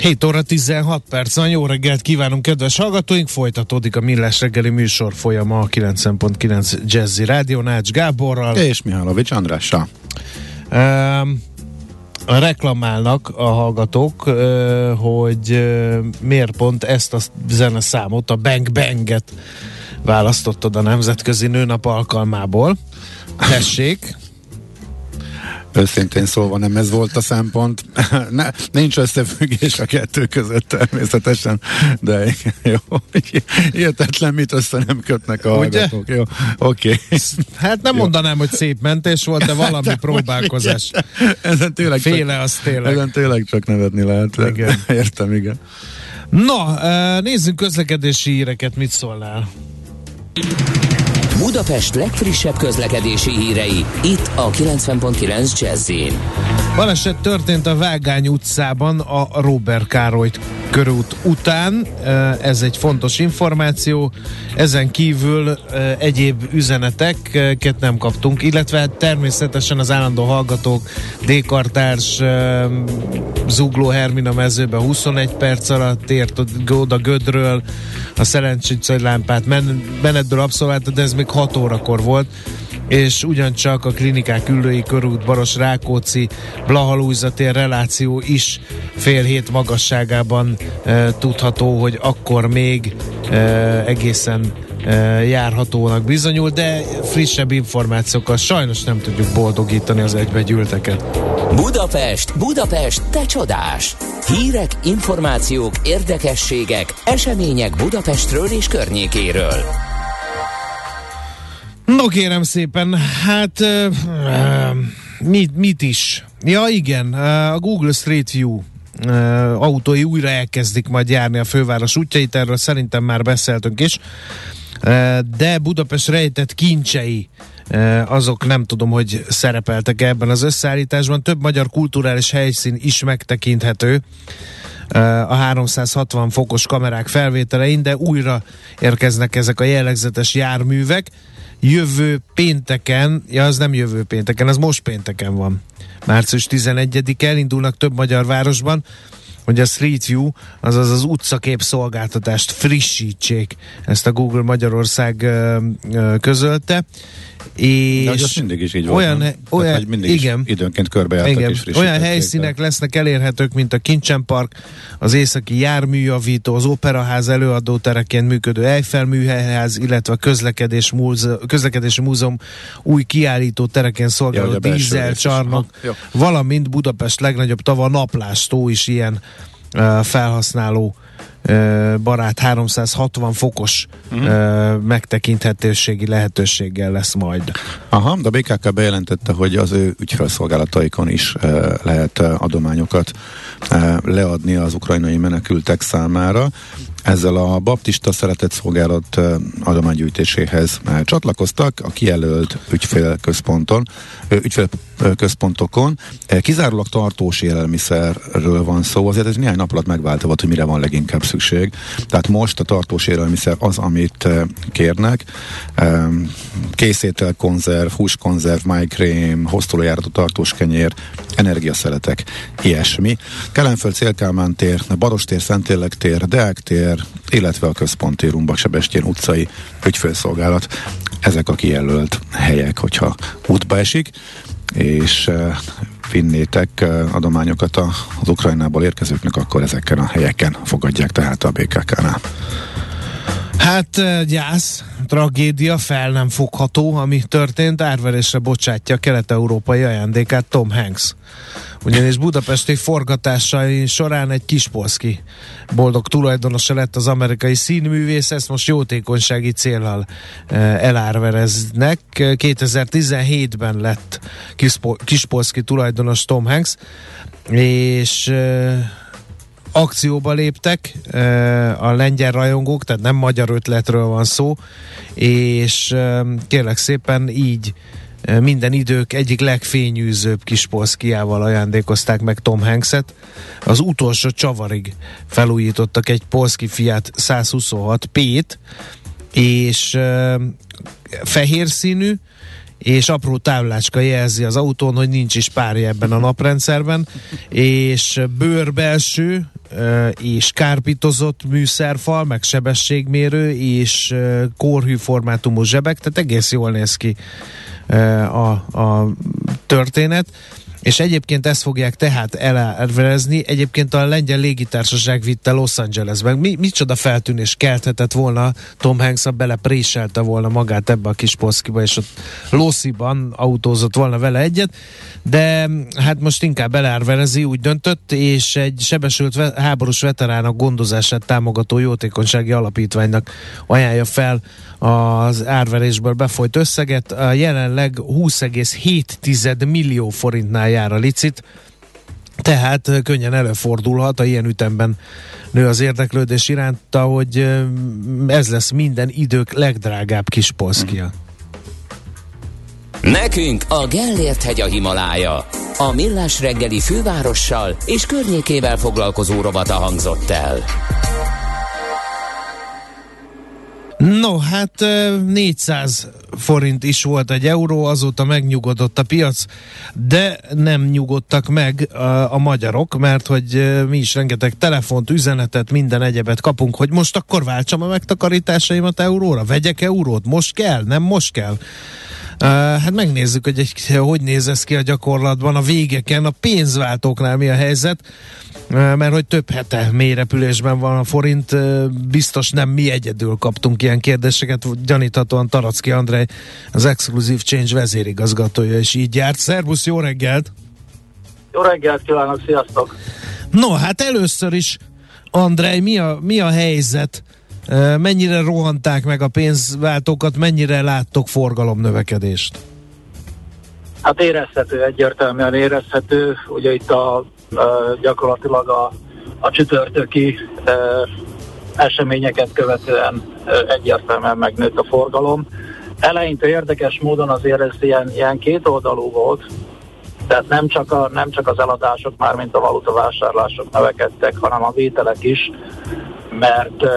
7 óra 16 perc van, jó reggelt kívánunk, kedves hallgatóink! Folytatódik a Millás reggeli műsor folyama a 9.9 Jazzy Rádió Nács Gáborral. És Mihálovics Andrással. Um, reklamálnak a hallgatók, hogy miért pont ezt a zeneszámot, a Bang Banget választottad a Nemzetközi Nőnap alkalmából. Tessék! Őszintén szólva nem ez volt a szempont. [laughs] ne, nincs összefüggés a kettő között természetesen, de jó, értetlen, mit össze nem kötnek a Ugye? hallgatók. Jó, oké. Okay. Hát nem jó. mondanám, hogy szép mentés volt, de valami [laughs] hát, próbálkozás. Ezen tényleg Féle csak, az tényleg. Ezen tényleg csak nevetni lehet. Igen. [laughs] Értem, igen. Na, nézzünk közlekedési híreket, mit szólnál? Budapest legfrissebb közlekedési hírei, itt a 90.9 jazz Baleset történt a Vágány utcában a Robert Károly körút után. Ez egy fontos információ. Ezen kívül egyéb üzeneteket nem kaptunk, illetve természetesen az állandó hallgatók D-kartárs Zugló Hermina mezőbe 21 perc alatt ért oda Gödről, a Szerencsicsai lámpát menetből abszolválta, de ez még 6 órakor volt és ugyancsak a klinikák ülői körút Baros Rákóczi Blahalújza tér reláció is fél hét magasságában e, tudható, hogy akkor még e, egészen e, járhatónak bizonyul, de frissebb információkkal sajnos nem tudjuk boldogítani az egybegyűlteket. Budapest, Budapest, te csodás! Hírek, információk, érdekességek, események Budapestről és környékéről. No kérem szépen, hát uh, mit, mit is? Ja igen, a Google Street View uh, autói újra elkezdik majd járni a főváros útjait, erről szerintem már beszéltünk is, uh, de Budapest rejtett kincsei azok nem tudom, hogy szerepeltek ebben az összeállításban. Több magyar kulturális helyszín is megtekinthető a 360 fokos kamerák felvételein, de újra érkeznek ezek a jellegzetes járművek jövő pénteken, ja az nem jövő pénteken, az most pénteken van. Március 11 elindulnak több magyar városban, hogy a Street View, azaz az utcakép szolgáltatást frissítsék. Ezt a Google Magyarország közölte. És De az mindig is így volt, olyan, nem? olyan Tehát, mindig igen, is időnként körbejártak igen, és Olyan helyszínek de. lesznek elérhetők, mint a Kincsen Park, az északi járműjavító, az Operaház előadótereként működő Eiffel műhelyház, illetve a közlekedés múzeum, közlekedési múzeum új kiállító tereken szolgáló ja, dízel csarnok, valamint Budapest legnagyobb tava naplástó is ilyen felhasználó barát 360 fokos uh-huh. megtekinthetőségi lehetőséggel lesz majd. Aha, de a BKK bejelentette, hogy az ő ügyfelszolgálataikon is lehet adományokat leadni az ukrajnai menekültek számára. Ezzel a baptista szeretett szolgálat adománygyűjtéséhez csatlakoztak a kijelölt ügyfélközponton, ügyfélközpontokon. Kizárólag tartós élelmiszerről van szó, azért ez néhány nap alatt megváltozott, hogy mire van leginkább szükség. Tehát most a tartós élelmiszer az, amit kérnek. Készétel konzerv, húskonzerv, májkrém, hosztolójáratú tartós kenyér, energiaszeletek, ilyesmi. Kelenföld, Célkálmán tér, Barostér, Szentélek tér, Deák tér, illetve a központi Rumbak Sebestyén utcai ügyfélszolgálat. Ezek a kijelölt helyek, hogyha útba esik, és vinnétek adományokat az Ukrajnából érkezőknek, akkor ezeken a helyeken fogadják tehát a BKK-nál. Hát gyász, tragédia, fel nem fogható, ami történt, árverésre bocsátja a kelet-európai ajándékát Tom Hanks. Ugyanis budapesti forgatásai során egy kispolszki boldog tulajdonosa lett az amerikai színművész, ezt most jótékonysági célral elárvereznek. 2017-ben lett kispolszki tulajdonos Tom Hanks, és akcióba léptek a lengyel rajongók, tehát nem magyar ötletről van szó, és kérlek szépen így minden idők egyik legfényűzőbb kis polszkiával ajándékozták meg Tom Hankset. Az utolsó csavarig felújítottak egy polszki Fiat 126 P-t, és fehér színű, és apró táblácska jelzi az autón, hogy nincs is párja ebben a naprendszerben, és bőrbelső, és kárpitozott műszerfal, meg sebességmérő, és kórhű formátumú zsebek, tehát egész jól néz ki a, a történet és egyébként ezt fogják tehát elverezni. Egyébként a lengyel légitársaság vitte Los Angelesben. Mi, micsoda feltűnés kelthetett volna Tom Hanks, ha belepréselte volna magát ebbe a kis poszkiba, és ott Losziban autózott volna vele egyet, de hát most inkább elárverezi, úgy döntött, és egy sebesült ve- háborús veterának gondozását támogató jótékonysági alapítványnak ajánlja fel az árverésből befolyt összeget. A jelenleg 20,7 millió forintnál jár a licit, tehát könnyen előfordulhat, ha ilyen ütemben nő az érdeklődés iránta, hogy ez lesz minden idők legdrágább kis polszkia. Nekünk a Gellért hegy a Himalája. A Millás reggeli fővárossal és környékével foglalkozó robata hangzott el. No, hát 400 forint is volt egy euró, azóta megnyugodott a piac, de nem nyugodtak meg a, magyarok, mert hogy mi is rengeteg telefont, üzenetet, minden egyebet kapunk, hogy most akkor váltsam a megtakarításaimat euróra, vegyek eurót, most kell, nem most kell. Hát megnézzük, hogy egy, hogy néz ez ki a gyakorlatban a végeken, a pénzváltóknál mi a helyzet, mert hogy több hete mélyrepülésben van a forint, biztos nem mi egyedül kaptunk ilyen kérdéseket, gyaníthatóan Taracki Andrej, az Exclusive Change vezérigazgatója is így járt. Szervusz, jó reggelt! Jó reggelt kívánok, sziasztok! No, hát először is, Andrej, mi a, mi a helyzet? Mennyire rohanták meg a pénzváltókat, mennyire láttok forgalomnövekedést? Hát érezhető, egyértelműen érezhető. Ugye itt a, gyakorlatilag a, a csütörtöki eseményeket követően egyértelműen megnőtt a forgalom. Eleinte érdekes módon azért ez ilyen, ilyen két oldalú volt, tehát nem csak, a, nem csak az eladások, már mint a valutavásárlások növekedtek, hanem a vételek is mert uh,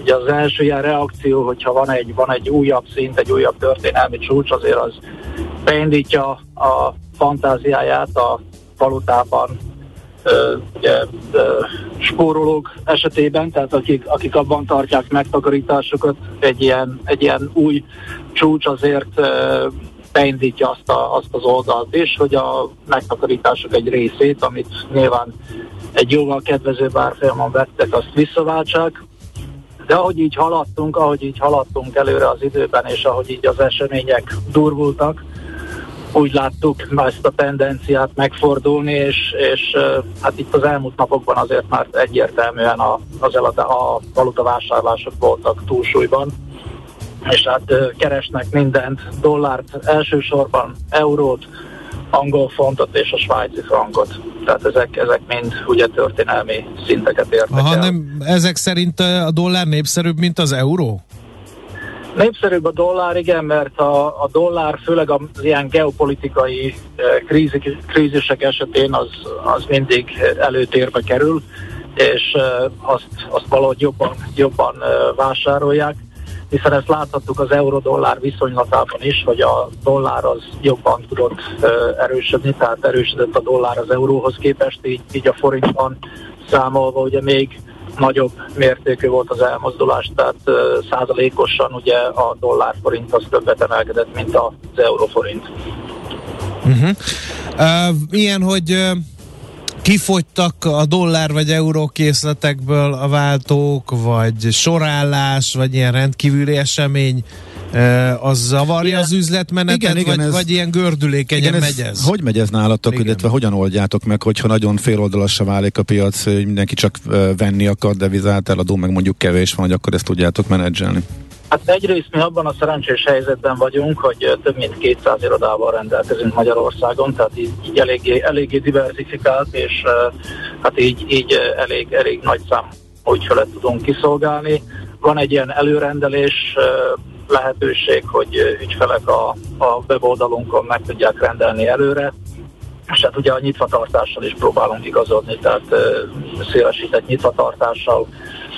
ugye az első ilyen reakció, hogyha van egy, van egy újabb szint, egy újabb történelmi csúcs, azért az beindítja a fantáziáját a valutában uh, uh, spórolók esetében, tehát akik, akik abban tartják megtakarításokat, egy ilyen, egy ilyen új csúcs azért uh, beindítja azt, a, azt az oldalt is, hogy a megtakarítások egy részét, amit nyilván egy jóval kedvezőbb árfolyamon vettek, azt visszaváltsák. De ahogy így haladtunk, ahogy így haladtunk előre az időben, és ahogy így az események durvultak, úgy láttuk ezt a tendenciát megfordulni, és, és hát itt az elmúlt napokban azért már egyértelműen a, az elad, a valutavásárlások voltak túlsúlyban, és hát keresnek mindent, dollárt elsősorban, eurót, angol fontot és a svájci frankot. Tehát ezek, ezek mind ugye történelmi szinteket értek Aha, el. nem, ezek szerint a dollár népszerűbb, mint az euró? Népszerűbb a dollár, igen, mert a, a dollár főleg az ilyen geopolitikai krízi, krízisek esetén az, az mindig előtérbe kerül, és azt, azt valahogy jobban, jobban vásárolják hiszen ezt láthattuk az euró-dollár viszonylatában is, hogy a dollár az jobban tudott erősödni, tehát erősödött a dollár az euróhoz képest, így, így a forintban számolva ugye még nagyobb mértékű volt az elmozdulás, tehát uh, százalékosan ugye a dollár-forint az többet emelkedett, mint az euró-forint. Uh-huh. Uh, ilyen, hogy uh, kifogytak a dollár vagy euró készletekből a váltók, vagy sorállás, vagy ilyen rendkívüli esemény, az zavarja igen. az üzletmenetet, igen, igen, vagy, ez, vagy ilyen gördülékenyen igen, megy ez? Hogy megy ez nálatok, igen. illetve hogyan oldjátok meg, hogyha nagyon féloldalasra válik a piac, hogy mindenki csak venni akar devizát, eladó meg mondjuk kevés van, hogy akkor ezt tudjátok menedzselni? Hát egyrészt mi abban a szerencsés helyzetben vagyunk, hogy több mint 200 irodával rendelkezünk Magyarországon, tehát így, így eléggé, eléggé diversifikált, és hát így, így elég, elég nagy szám ügyfelet tudunk kiszolgálni. Van egy ilyen előrendelés lehetőség, hogy ügyfelek a, a weboldalunkon meg tudják rendelni előre, és hát ugye a nyitvatartással is próbálunk igazodni, tehát szélesített nyitvatartással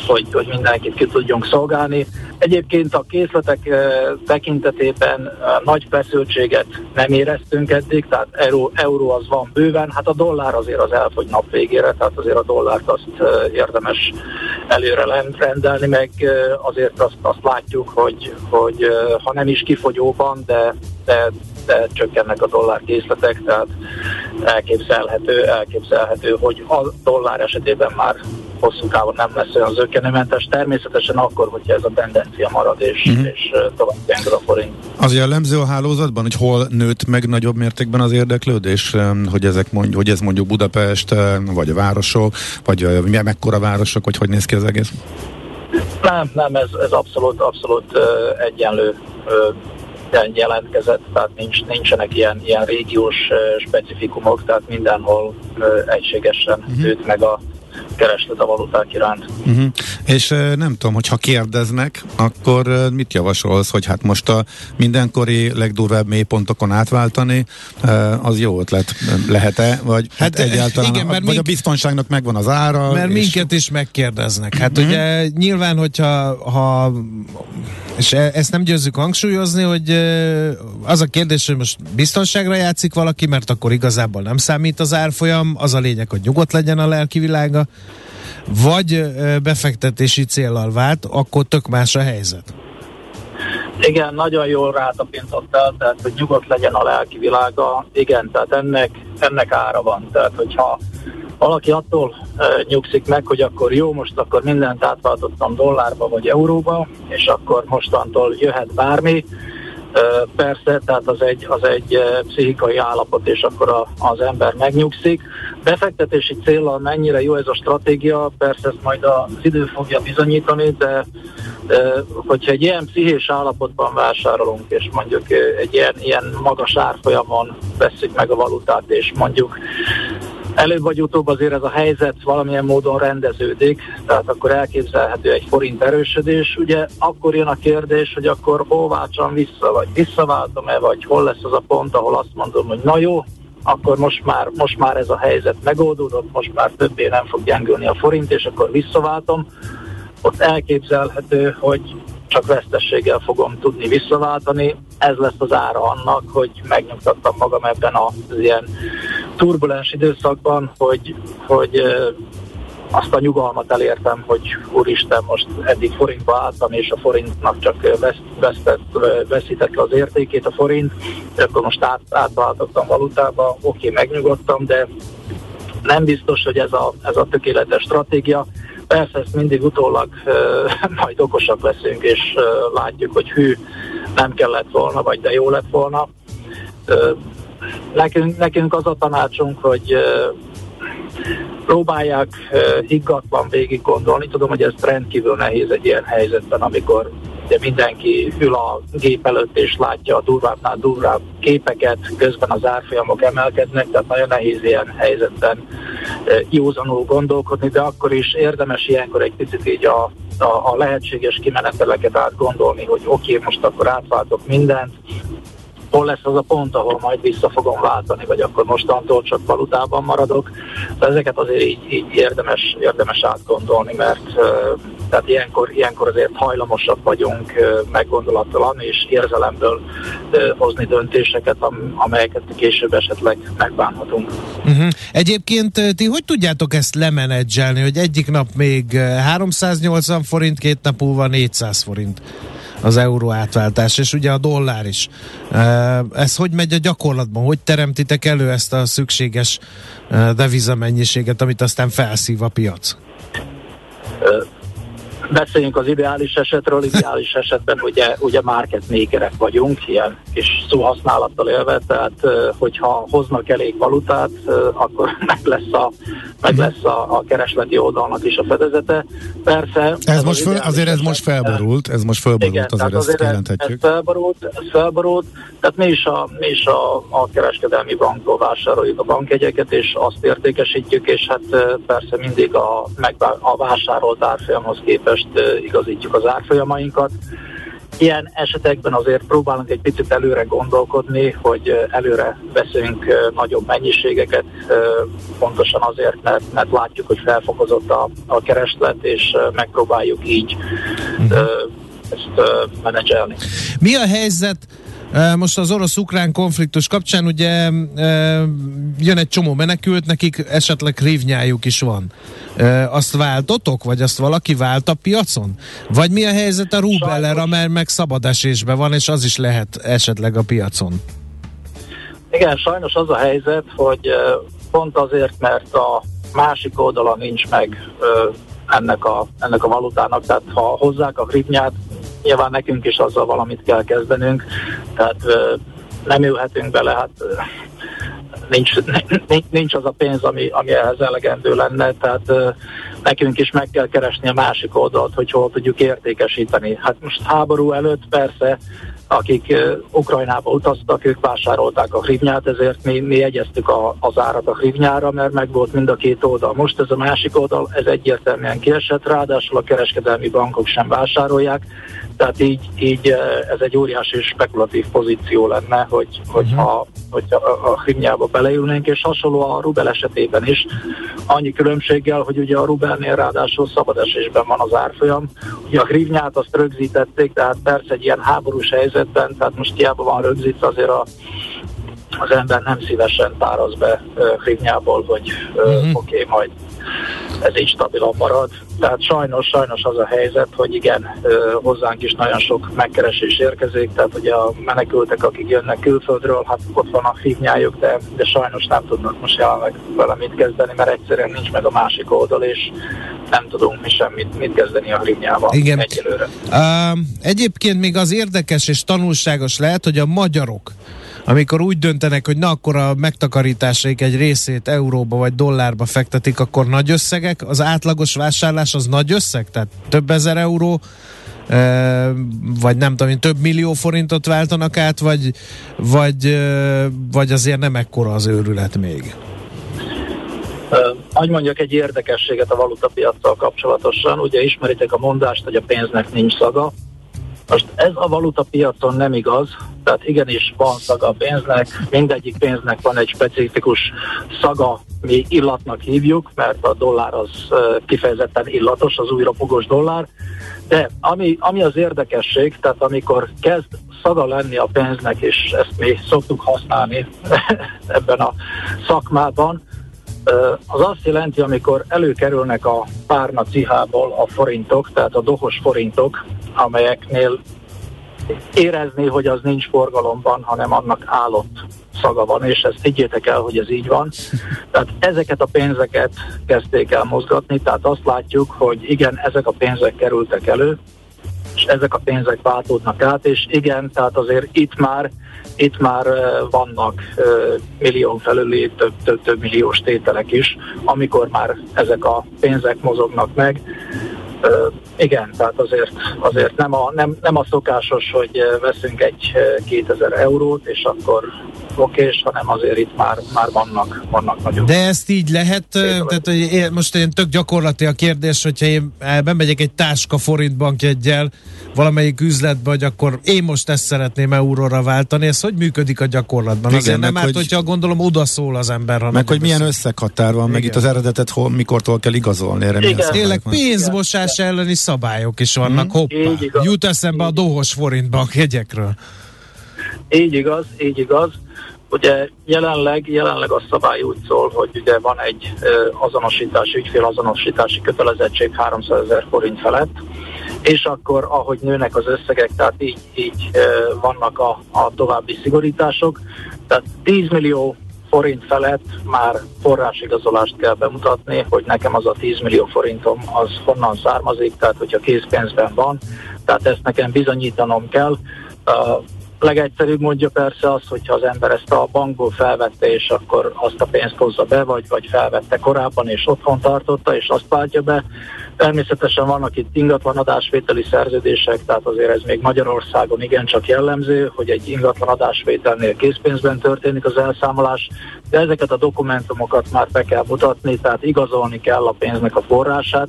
hogy, hogy mindenkit ki tudjunk szolgálni. Egyébként a készletek eh, tekintetében eh, nagy feszültséget nem éreztünk eddig, tehát euró, euró az van bőven, hát a dollár azért az elfogy nap végére, tehát azért a dollárt azt eh, érdemes előre rendelni, meg azért azt, azt látjuk, hogy, hogy ha nem is kifogyóban, de, de de csökkennek a dollár készletek, tehát elképzelhető, elképzelhető, hogy a dollár esetében már hosszú távon nem lesz olyan zöggenőmentes. Természetesen akkor, hogyha ez a tendencia marad, és, uh-huh. és tovább gyengül a forint. Az jellemző a hálózatban, hogy hol nőtt meg nagyobb mértékben az érdeklődés, hogy, ezek mondjuk, hogy ez mondjuk Budapest, vagy a városok, vagy mekkora városok, hogy hogy néz ki az egész? Nem, nem, ez, ez abszolút, abszolút uh, egyenlő uh, jelentkezett, tehát nincs, nincsenek ilyen, ilyen régiós uh, specifikumok, tehát mindenhol uh, egységesen uh-huh. nőtt meg a kereslet a valuták iránt. Uh-huh. És uh, nem tudom, hogyha kérdeznek, akkor uh, mit javasolsz, hogy hát most a mindenkori legdurvább mélypontokon átváltani, uh, az jó ötlet lehet-e, vagy hát, hát egyáltalán, igen, mert a, vagy mink- a biztonságnak megvan az ára. Mert és... minket is megkérdeznek. Hát uh-huh. ugye nyilván, hogyha ha, és e- ezt nem győzzük hangsúlyozni, hogy az a kérdés, hogy most biztonságra játszik valaki, mert akkor igazából nem számít az árfolyam, az a lényeg, hogy nyugodt legyen a lelki világa, vagy befektetési célral vált, akkor tök más a helyzet. Igen, nagyon jól rátapintottál, tehát hogy nyugodt legyen a lelki világa. Igen, tehát ennek, ennek ára van. Tehát hogyha valaki attól e, nyugszik meg, hogy akkor jó, most akkor mindent átváltottam dollárba vagy euróba, és akkor mostantól jöhet bármi, Persze, tehát az egy, az egy pszichikai állapot, és akkor a, az ember megnyugszik. Befektetési célral mennyire jó ez a stratégia, persze ezt majd az idő fogja bizonyítani, de hogyha egy ilyen pszichés állapotban vásárolunk, és mondjuk egy ilyen, ilyen magas árfolyamon veszik meg a valutát, és mondjuk előbb vagy utóbb azért ez a helyzet valamilyen módon rendeződik, tehát akkor elképzelhető egy forint erősödés. Ugye akkor jön a kérdés, hogy akkor hol váltsam vissza, vagy visszaváltom-e, vagy hol lesz az a pont, ahol azt mondom, hogy na jó, akkor most már, most már ez a helyzet megoldódott, most már többé nem fog gyengülni a forint, és akkor visszaváltom. Ott elképzelhető, hogy csak vesztességgel fogom tudni visszaváltani. Ez lesz az ára annak, hogy megnyugtattam magam ebben az ilyen turbulens időszakban, hogy, hogy azt a nyugalmat elértem, hogy úristen, most eddig forintba álltam, és a forintnak csak vesztett, veszített az értékét a forint, akkor most át, átváltottam valutába, oké, megnyugodtam, de nem biztos, hogy ez a, ez a tökéletes stratégia. Persze ezt mindig utólag [laughs] majd okosak leszünk, és látjuk, hogy hű, nem kellett volna, vagy de jó lett volna. Nekünk, nekünk az a tanácsunk, hogy próbálják higgadtan végig gondolni. Tudom, hogy ez rendkívül nehéz egy ilyen helyzetben, amikor ugye mindenki ül a gép előtt és látja a durvábbnál durvább képeket, közben az árfolyamok emelkednek, tehát nagyon nehéz ilyen helyzetben józanul gondolkodni, de akkor is érdemes ilyenkor egy picit így a, a, a lehetséges kimeneteleket átgondolni, hogy oké, okay, most akkor átváltok mindent, hol lesz az a pont, ahol majd vissza fogom váltani, vagy akkor mostantól csak valutában maradok. De ezeket azért így, így érdemes, érdemes átgondolni, mert tehát ilyenkor, ilyenkor azért hajlamosak vagyunk meggondolattalan és érzelemből hozni döntéseket, amelyeket később esetleg megbánhatunk. Uh-huh. Egyébként ti hogy tudjátok ezt lemenedzselni, hogy egyik nap még 380 forint, két nap múlva 400 forint? Az euró átváltás, és ugye a dollár is. Ez hogy megy a gyakorlatban? Hogy teremtitek elő ezt a szükséges devizamennyiséget, amit aztán felszív a piac? Beszéljünk az ideális esetről, ideális esetben ugye, ugye market makerek vagyunk, ilyen kis szóhasználattal élve, tehát hogyha hoznak elég valutát, akkor [laughs] meg lesz a, meg lesz a, a keresleti oldalnak is a fedezete. Persze... Ez most föl, azért ez most felborult, ez most felborult, igen, azért, azért ezt Ez felborult, ez felborult, tehát mi is a, mi is a, a kereskedelmi banktól vásároljuk a bankjegyeket, és azt értékesítjük, és hát persze mindig a, meg a vásárolt árfolyamhoz képest képest igazítjuk az árfolyamainkat. Ilyen esetekben azért próbálunk egy picit előre gondolkodni, hogy előre veszünk nagyobb mennyiségeket, pontosan azért, mert, mert látjuk, hogy felfokozott a, a kereslet, és megpróbáljuk így uh-huh. ezt menedzselni. Mi a helyzet most az orosz-ukrán konfliktus kapcsán ugye jön egy csomó menekült, nekik esetleg rívnyájuk is van. Azt váltotok, vagy azt valaki vált a piacon? Vagy mi a helyzet a rubellel, amely meg szabad esésben van, és az is lehet esetleg a piacon? Igen, sajnos az a helyzet, hogy pont azért, mert a másik oldalon nincs meg ennek a, ennek a valutának, tehát ha hozzák a hrivnyát, nyilván nekünk is azzal valamit kell kezdenünk, tehát nem ülhetünk bele, hát nincs, nincs az a pénz, ami, ami ehhez elegendő lenne, tehát nekünk is meg kell keresni a másik oldalt, hogy hol tudjuk értékesíteni. Hát most háború előtt persze akik Ukrajnába utaztak, ők vásárolták a hrivnyát, ezért mi, mi jegyeztük a, az árat a hrivnyára, mert meg volt mind a két oldal. Most ez a másik oldal, ez egyértelműen kiesett, ráadásul a kereskedelmi bankok sem vásárolják, tehát így, így ez egy óriási spekulatív pozíció lenne, hogy, hogyha, hogyha a hrivnyába beleülnénk, és hasonló a rubel esetében is. Annyi különbséggel, hogy ugye a rubelnél ráadásul szabadesésben van az árfolyam. Ugye a hrivnyát azt rögzítették, tehát persze egy ilyen háborús helyzet helyzetben, tehát most hiába van rögzítve azért a, az ember nem szívesen táraz be hrivnyából, hogy uh-huh. oké, okay, majd ez így stabilan marad. Tehát sajnos, sajnos az a helyzet, hogy igen, hozzánk is nagyon sok megkeresés érkezik, tehát ugye a menekültek, akik jönnek külföldről, hát ott van a hívnyájuk, de, de sajnos nem tudnak most jelenleg vele mit kezdeni, mert egyszerűen nincs meg a másik oldal, és nem tudunk mi sem mit, mit kezdeni a hívnyával igen. egyelőre. Uh, egyébként még az érdekes és tanulságos lehet, hogy a magyarok amikor úgy döntenek, hogy na akkor a megtakarításaik egy részét euróba vagy dollárba fektetik, akkor nagy összegek, az átlagos vásárlás az nagy összeg, tehát több ezer euró, vagy nem tudom, több millió forintot váltanak át, vagy, vagy, vagy azért nem ekkora az őrület még? Hogy mondjak egy érdekességet a valutapiacsal kapcsolatosan, ugye ismeritek a mondást, hogy a pénznek nincs szaga, most ez a valuta piacon nem igaz, tehát igenis van szaga a pénznek, mindegyik pénznek van egy specifikus szaga, mi illatnak hívjuk, mert a dollár az kifejezetten illatos, az újra fogos dollár, de ami, ami az érdekesség, tehát amikor kezd szaga lenni a pénznek, és ezt mi szoktuk használni [laughs] ebben a szakmában, az azt jelenti, amikor előkerülnek a párna cihából a forintok, tehát a dohos forintok, amelyeknél érezni, hogy az nincs forgalomban, hanem annak állott szaga van, és ezt higgyétek el, hogy ez így van. Tehát ezeket a pénzeket kezdték el mozgatni, tehát azt látjuk, hogy igen, ezek a pénzek kerültek elő, és ezek a pénzek váltódnak át, és igen, tehát azért itt már itt már vannak millión felüli több, több, több milliós tételek is, amikor már ezek a pénzek mozognak meg. Igen, tehát azért, azért nem, a, nem, nem a szokásos, hogy veszünk egy 2000 eurót, és akkor okés, hanem azért itt már, már vannak, vannak nagyobb. De ezt így lehet, tehát hogy én, most én tök gyakorlati a kérdés, hogyha én bemegyek egy táska forintbankjegyel valamelyik üzletbe, hogy akkor én most ezt szeretném euróra váltani, ez hogy működik a gyakorlatban? Igen, Azért nem árt, hogy, hogyha gondolom oda szól az ember. Ha meg hogy milyen összeghatár van, Igen. meg itt az eredetet hol, mikortól kell igazolni. Erre Igen. Tényleg pénzmosás elleni szabályok is vannak, mm. hoppá. Jut eszembe a dohos forintbank jegyekről. Így igaz, így igaz. Ugye jelenleg, jelenleg a szabály úgy szól, hogy ugye van egy azonosítási, ügyfélazonosítási kötelezettség 300 ezer forint felett, és akkor ahogy nőnek az összegek, tehát így, így vannak a, a további szigorítások. Tehát 10 millió forint felett már forrásigazolást kell bemutatni, hogy nekem az a 10 millió forintom az honnan származik, tehát hogyha készpénzben van, tehát ezt nekem bizonyítanom kell legegyszerűbb mondja persze az, hogyha az ember ezt a bankból felvette, és akkor azt a pénzt hozza be, vagy, vagy felvette korábban, és otthon tartotta, és azt váltja be. Természetesen vannak itt ingatlanadásvételi szerződések, tehát azért ez még Magyarországon igencsak jellemző, hogy egy ingatlanadásvételnél készpénzben történik az elszámolás, de ezeket a dokumentumokat már be kell mutatni, tehát igazolni kell a pénznek a forrását,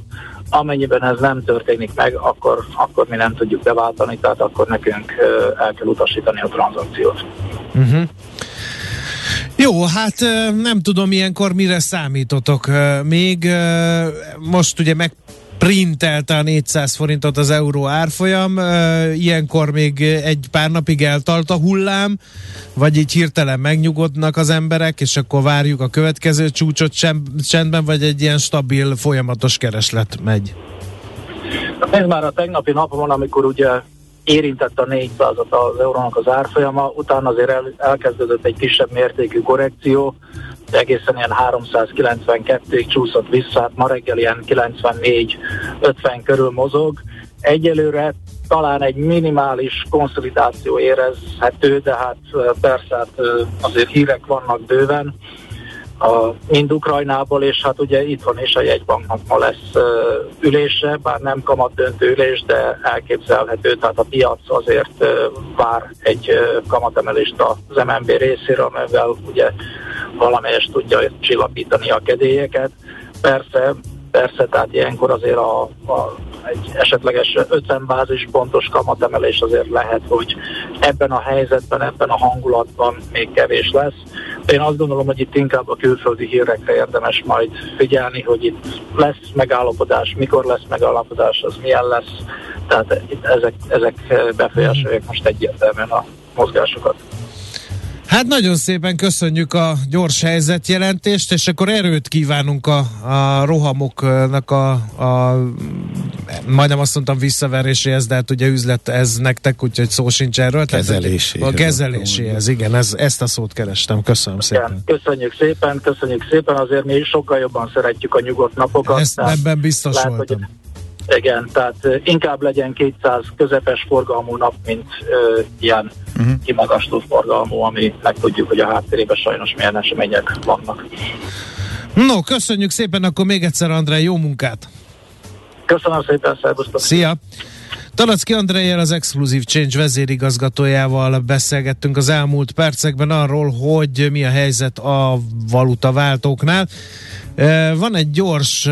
Amennyiben ez nem történik meg, akkor, akkor mi nem tudjuk beváltani, tehát akkor nekünk el kell utasítani a tranzakciót. Uh-huh. Jó, hát nem tudom ilyenkor mire számítotok. Még most ugye meg printelte a 400 forintot az euró árfolyam, ilyenkor még egy pár napig eltart a hullám, vagy így hirtelen megnyugodnak az emberek, és akkor várjuk a következő csúcsot csendben, vagy egy ilyen stabil, folyamatos kereslet megy? Ez már a tegnapi napon, amikor ugye érintett a 400-at az eurónak az árfolyama, utána azért el, elkezdődött egy kisebb mértékű korrekció, egészen ilyen 392-ig csúszott vissza, hát ma reggel ilyen 94-50 körül mozog. Egyelőre talán egy minimális konszolidáció érezhető, de hát persze hát azért hírek vannak bőven a, mind Ukrajnából, és hát ugye itthon is a jegybanknak ma lesz uh, ülése, bár nem kamat döntő ülés, de elképzelhető, tehát a piac azért uh, vár egy uh, kamatemelést az MNB részéről, amivel ugye valamelyest tudja csillapítani a kedélyeket. Persze, persze, tehát ilyenkor azért a, a egy esetleges 50 bázis pontos kamatemelés azért lehet, hogy ebben a helyzetben, ebben a hangulatban még kevés lesz. Én azt gondolom, hogy itt inkább a külföldi hírekre érdemes majd figyelni, hogy itt lesz megállapodás, mikor lesz megállapodás, az milyen lesz. Tehát itt ezek, ezek befolyásolják most egyértelműen a mozgásokat. Hát nagyon szépen köszönjük a gyors helyzetjelentést, és akkor erőt kívánunk a, a rohamoknak a, a majdnem azt mondtam visszaveréséhez, de hát ugye üzlet ez nektek, úgyhogy szó sincs erről. Kezeléséhez. A kezeléséhez, igen, ez, ezt a szót kerestem. Köszönöm szépen. Igen, köszönjük szépen, köszönjük szépen, azért mi sokkal jobban szeretjük a nyugodt napokat. Ezt ebben biztos lehet, voltam. Hogy igen, tehát inkább legyen 200 közepes forgalmú nap, mint uh, ilyen uh-huh. kimagasló forgalmú, ami meg tudjuk, hogy a háttérében sajnos milyen események vannak. No, köszönjük szépen, akkor még egyszer André, jó munkát! Köszönöm szépen, szervusztok! Szia! Talacki Andrejjel, az Exclusive Change vezérigazgatójával beszélgettünk az elmúlt percekben arról, hogy mi a helyzet a valutaváltóknál. Van egy gyors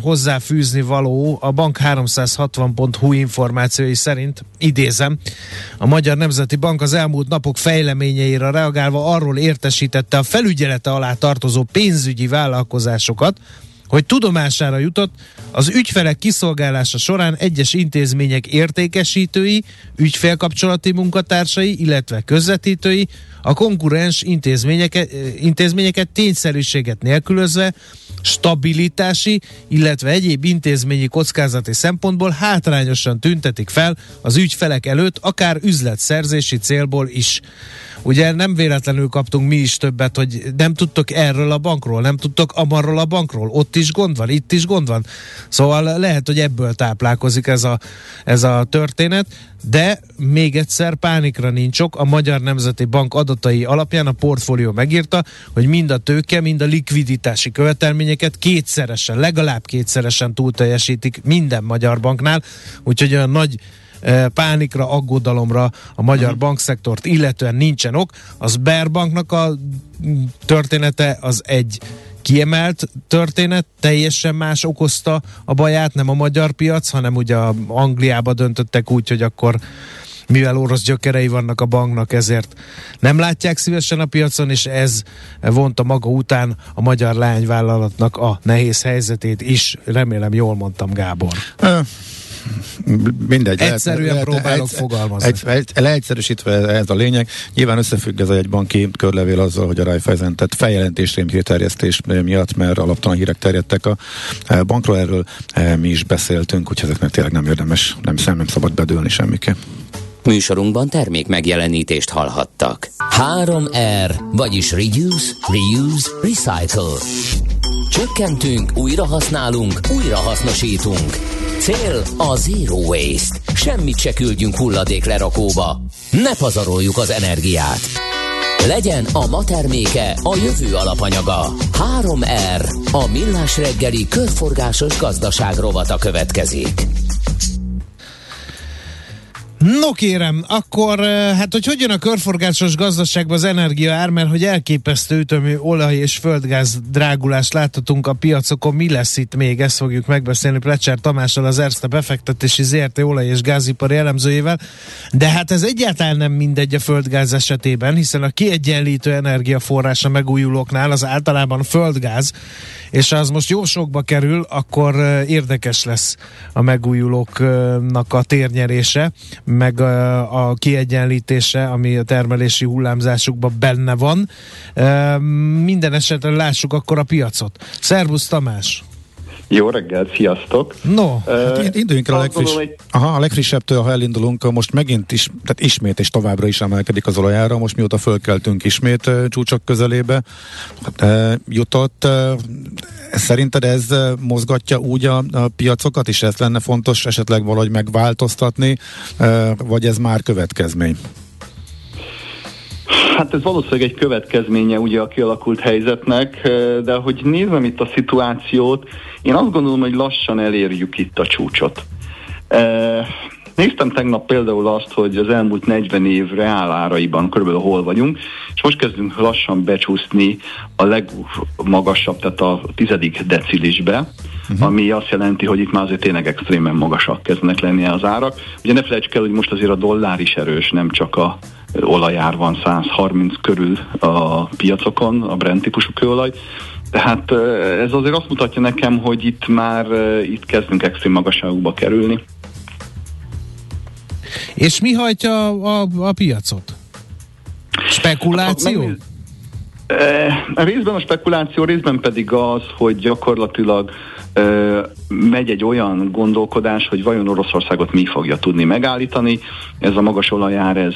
hozzáfűzni való, a bank 360.hu információi szerint, idézem, a Magyar Nemzeti Bank az elmúlt napok fejleményeire reagálva arról értesítette a felügyelete alá tartozó pénzügyi vállalkozásokat, hogy tudomására jutott, az ügyfelek kiszolgálása során egyes intézmények értékesítői, ügyfélkapcsolati munkatársai, illetve közvetítői a konkurens intézményeket, intézményeket tényszerűséget nélkülözve stabilitási, illetve egyéb intézményi kockázati szempontból hátrányosan tüntetik fel az ügyfelek előtt, akár üzletszerzési célból is. Ugye nem véletlenül kaptunk mi is többet, hogy nem tudtok erről a bankról, nem tudtok amarról a bankról, ott is gond van, itt is gond van. Szóval lehet, hogy ebből táplálkozik ez a, ez a történet, de még egyszer pánikra nincs ok. A Magyar Nemzeti Bank adatai alapján a portfólió megírta, hogy mind a tőke, mind a likviditási követelményeket kétszeresen, legalább kétszeresen túlteljesítik minden magyar banknál, úgyhogy olyan nagy pánikra, aggodalomra a magyar uh-huh. bankszektort illetően nincsen ok. Az Sberbanknak a története az egy kiemelt történet, teljesen más okozta a baját, nem a magyar piac, hanem ugye a Angliába döntöttek úgy, hogy akkor mivel orosz gyökerei vannak a banknak, ezért nem látják szívesen a piacon, és ez vonta maga után a magyar lányvállalatnak a nehéz helyzetét is. Remélem jól mondtam, Gábor mindegy. Egyszerűen lehet, próbálok egy, fogalmazni. Egy, egy, leegyszerűsítve ez a lényeg. Nyilván összefügg ez egy banki körlevél azzal, hogy a Raiffeisen tett feljelentés rémhírterjesztés miatt, mert alaptalan hírek terjedtek a bankról, erről e, mi is beszéltünk, úgyhogy ezeknek tényleg nem érdemes, nem, nem szabad bedőlni semmiképp. Műsorunkban termék megjelenítést hallhattak. 3R, vagyis Reduce, Reuse, Recycle. Csökkentünk, újra használunk, újra hasznosítunk. Cél a Zero Waste. Semmit se küldjünk hulladék lerakóba. Ne pazaroljuk az energiát. Legyen a ma terméke a jövő alapanyaga. 3R. A millás reggeli körforgásos gazdaság rovata következik. No kérem, akkor hát hogy hogyan a körforgásos gazdaságban az energia ár, mert hogy elképesztő ütemű olaj és földgáz drágulást láthatunk a piacokon, mi lesz itt még, ezt fogjuk megbeszélni Plecser Tamással, az Erste befektetési ZRT. Olaj és gázipari elemzőjével, de hát ez egyáltalán nem mindegy a földgáz esetében, hiszen a kiegyenlítő energiaforrása megújulóknál az általában földgáz, és ha az most jó sokba kerül, akkor érdekes lesz a megújulóknak a térnyerése, meg a, a kiegyenlítése, ami a termelési hullámzásukban benne van. Minden esetre lássuk akkor a piacot. Szervusz Tamás! Jó reggelt, sziasztok! No, uh, hát induljunk el a, legfriss, egy... aha, a legfrissebbtől, ha elindulunk, most megint is, tehát ismét és továbbra is emelkedik az olajára, most mióta fölkeltünk ismét uh, csúcsok közelébe uh, jutott. Uh, szerinted ez mozgatja úgy a, a piacokat, és ez lenne fontos esetleg valahogy megváltoztatni, uh, vagy ez már következmény? Hát ez valószínűleg egy következménye ugye a kialakult helyzetnek, de hogy nézem itt a szituációt, én azt gondolom, hogy lassan elérjük itt a csúcsot. Néztem tegnap például azt, hogy az elmúlt 40 év reáláraiban körülbelül hol vagyunk, és most kezdünk lassan becsúszni a legmagasabb, tehát a tizedik decilisbe, uh-huh. ami azt jelenti, hogy itt már azért tényleg extrémen magasak kezdenek lenni az árak. Ugye ne felejtsük el, hogy most azért a dollár is erős, nem csak a olajár van 130 körül a piacokon, a Brent típusú kőolaj, tehát ez azért azt mutatja nekem, hogy itt már itt kezdünk extrém magasságokba kerülni. És mi hajtja a, a, a piacot? Spekuláció? A részben a spekuláció, részben pedig az, hogy gyakorlatilag megy egy olyan gondolkodás, hogy vajon Oroszországot mi fogja tudni megállítani. Ez a magas olajár, ez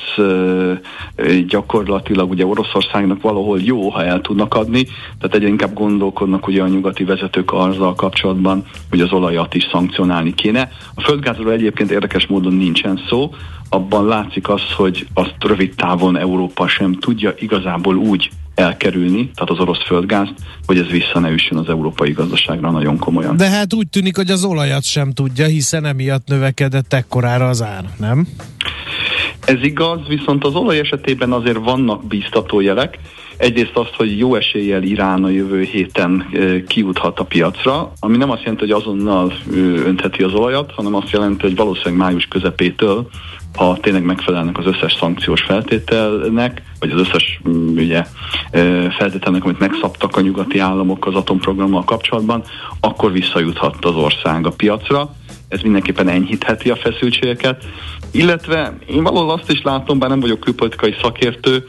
gyakorlatilag ugye Oroszországnak valahol jó, ha el tudnak adni, tehát egyre inkább gondolkodnak ugye a nyugati vezetők azzal kapcsolatban, hogy az olajat is szankcionálni kéne. A földgázról egyébként érdekes módon nincsen szó, abban látszik az, hogy azt rövid távon Európa sem tudja igazából úgy elkerülni, tehát az orosz földgázt, hogy ez vissza ne üssön az európai gazdaságra nagyon komolyan. De hát úgy tűnik, hogy az olajat sem tudja, hiszen emiatt növekedett ekkorára az ár, nem? Ez igaz, viszont az olaj esetében azért vannak bíztató jelek. Egyrészt azt, hogy jó eséllyel Irán a jövő héten kijuthat a piacra, ami nem azt jelenti, hogy azonnal öntheti az olajat, hanem azt jelenti, hogy valószínűleg május közepétől ha tényleg megfelelnek az összes szankciós feltételnek, vagy az összes mm, ugye, feltételnek, amit megszabtak a nyugati államok az atomprogrammal kapcsolatban, akkor visszajuthat az ország a piacra. Ez mindenképpen enyhítheti a feszültségeket. Illetve én valahol azt is látom, bár nem vagyok külpolitikai szakértő,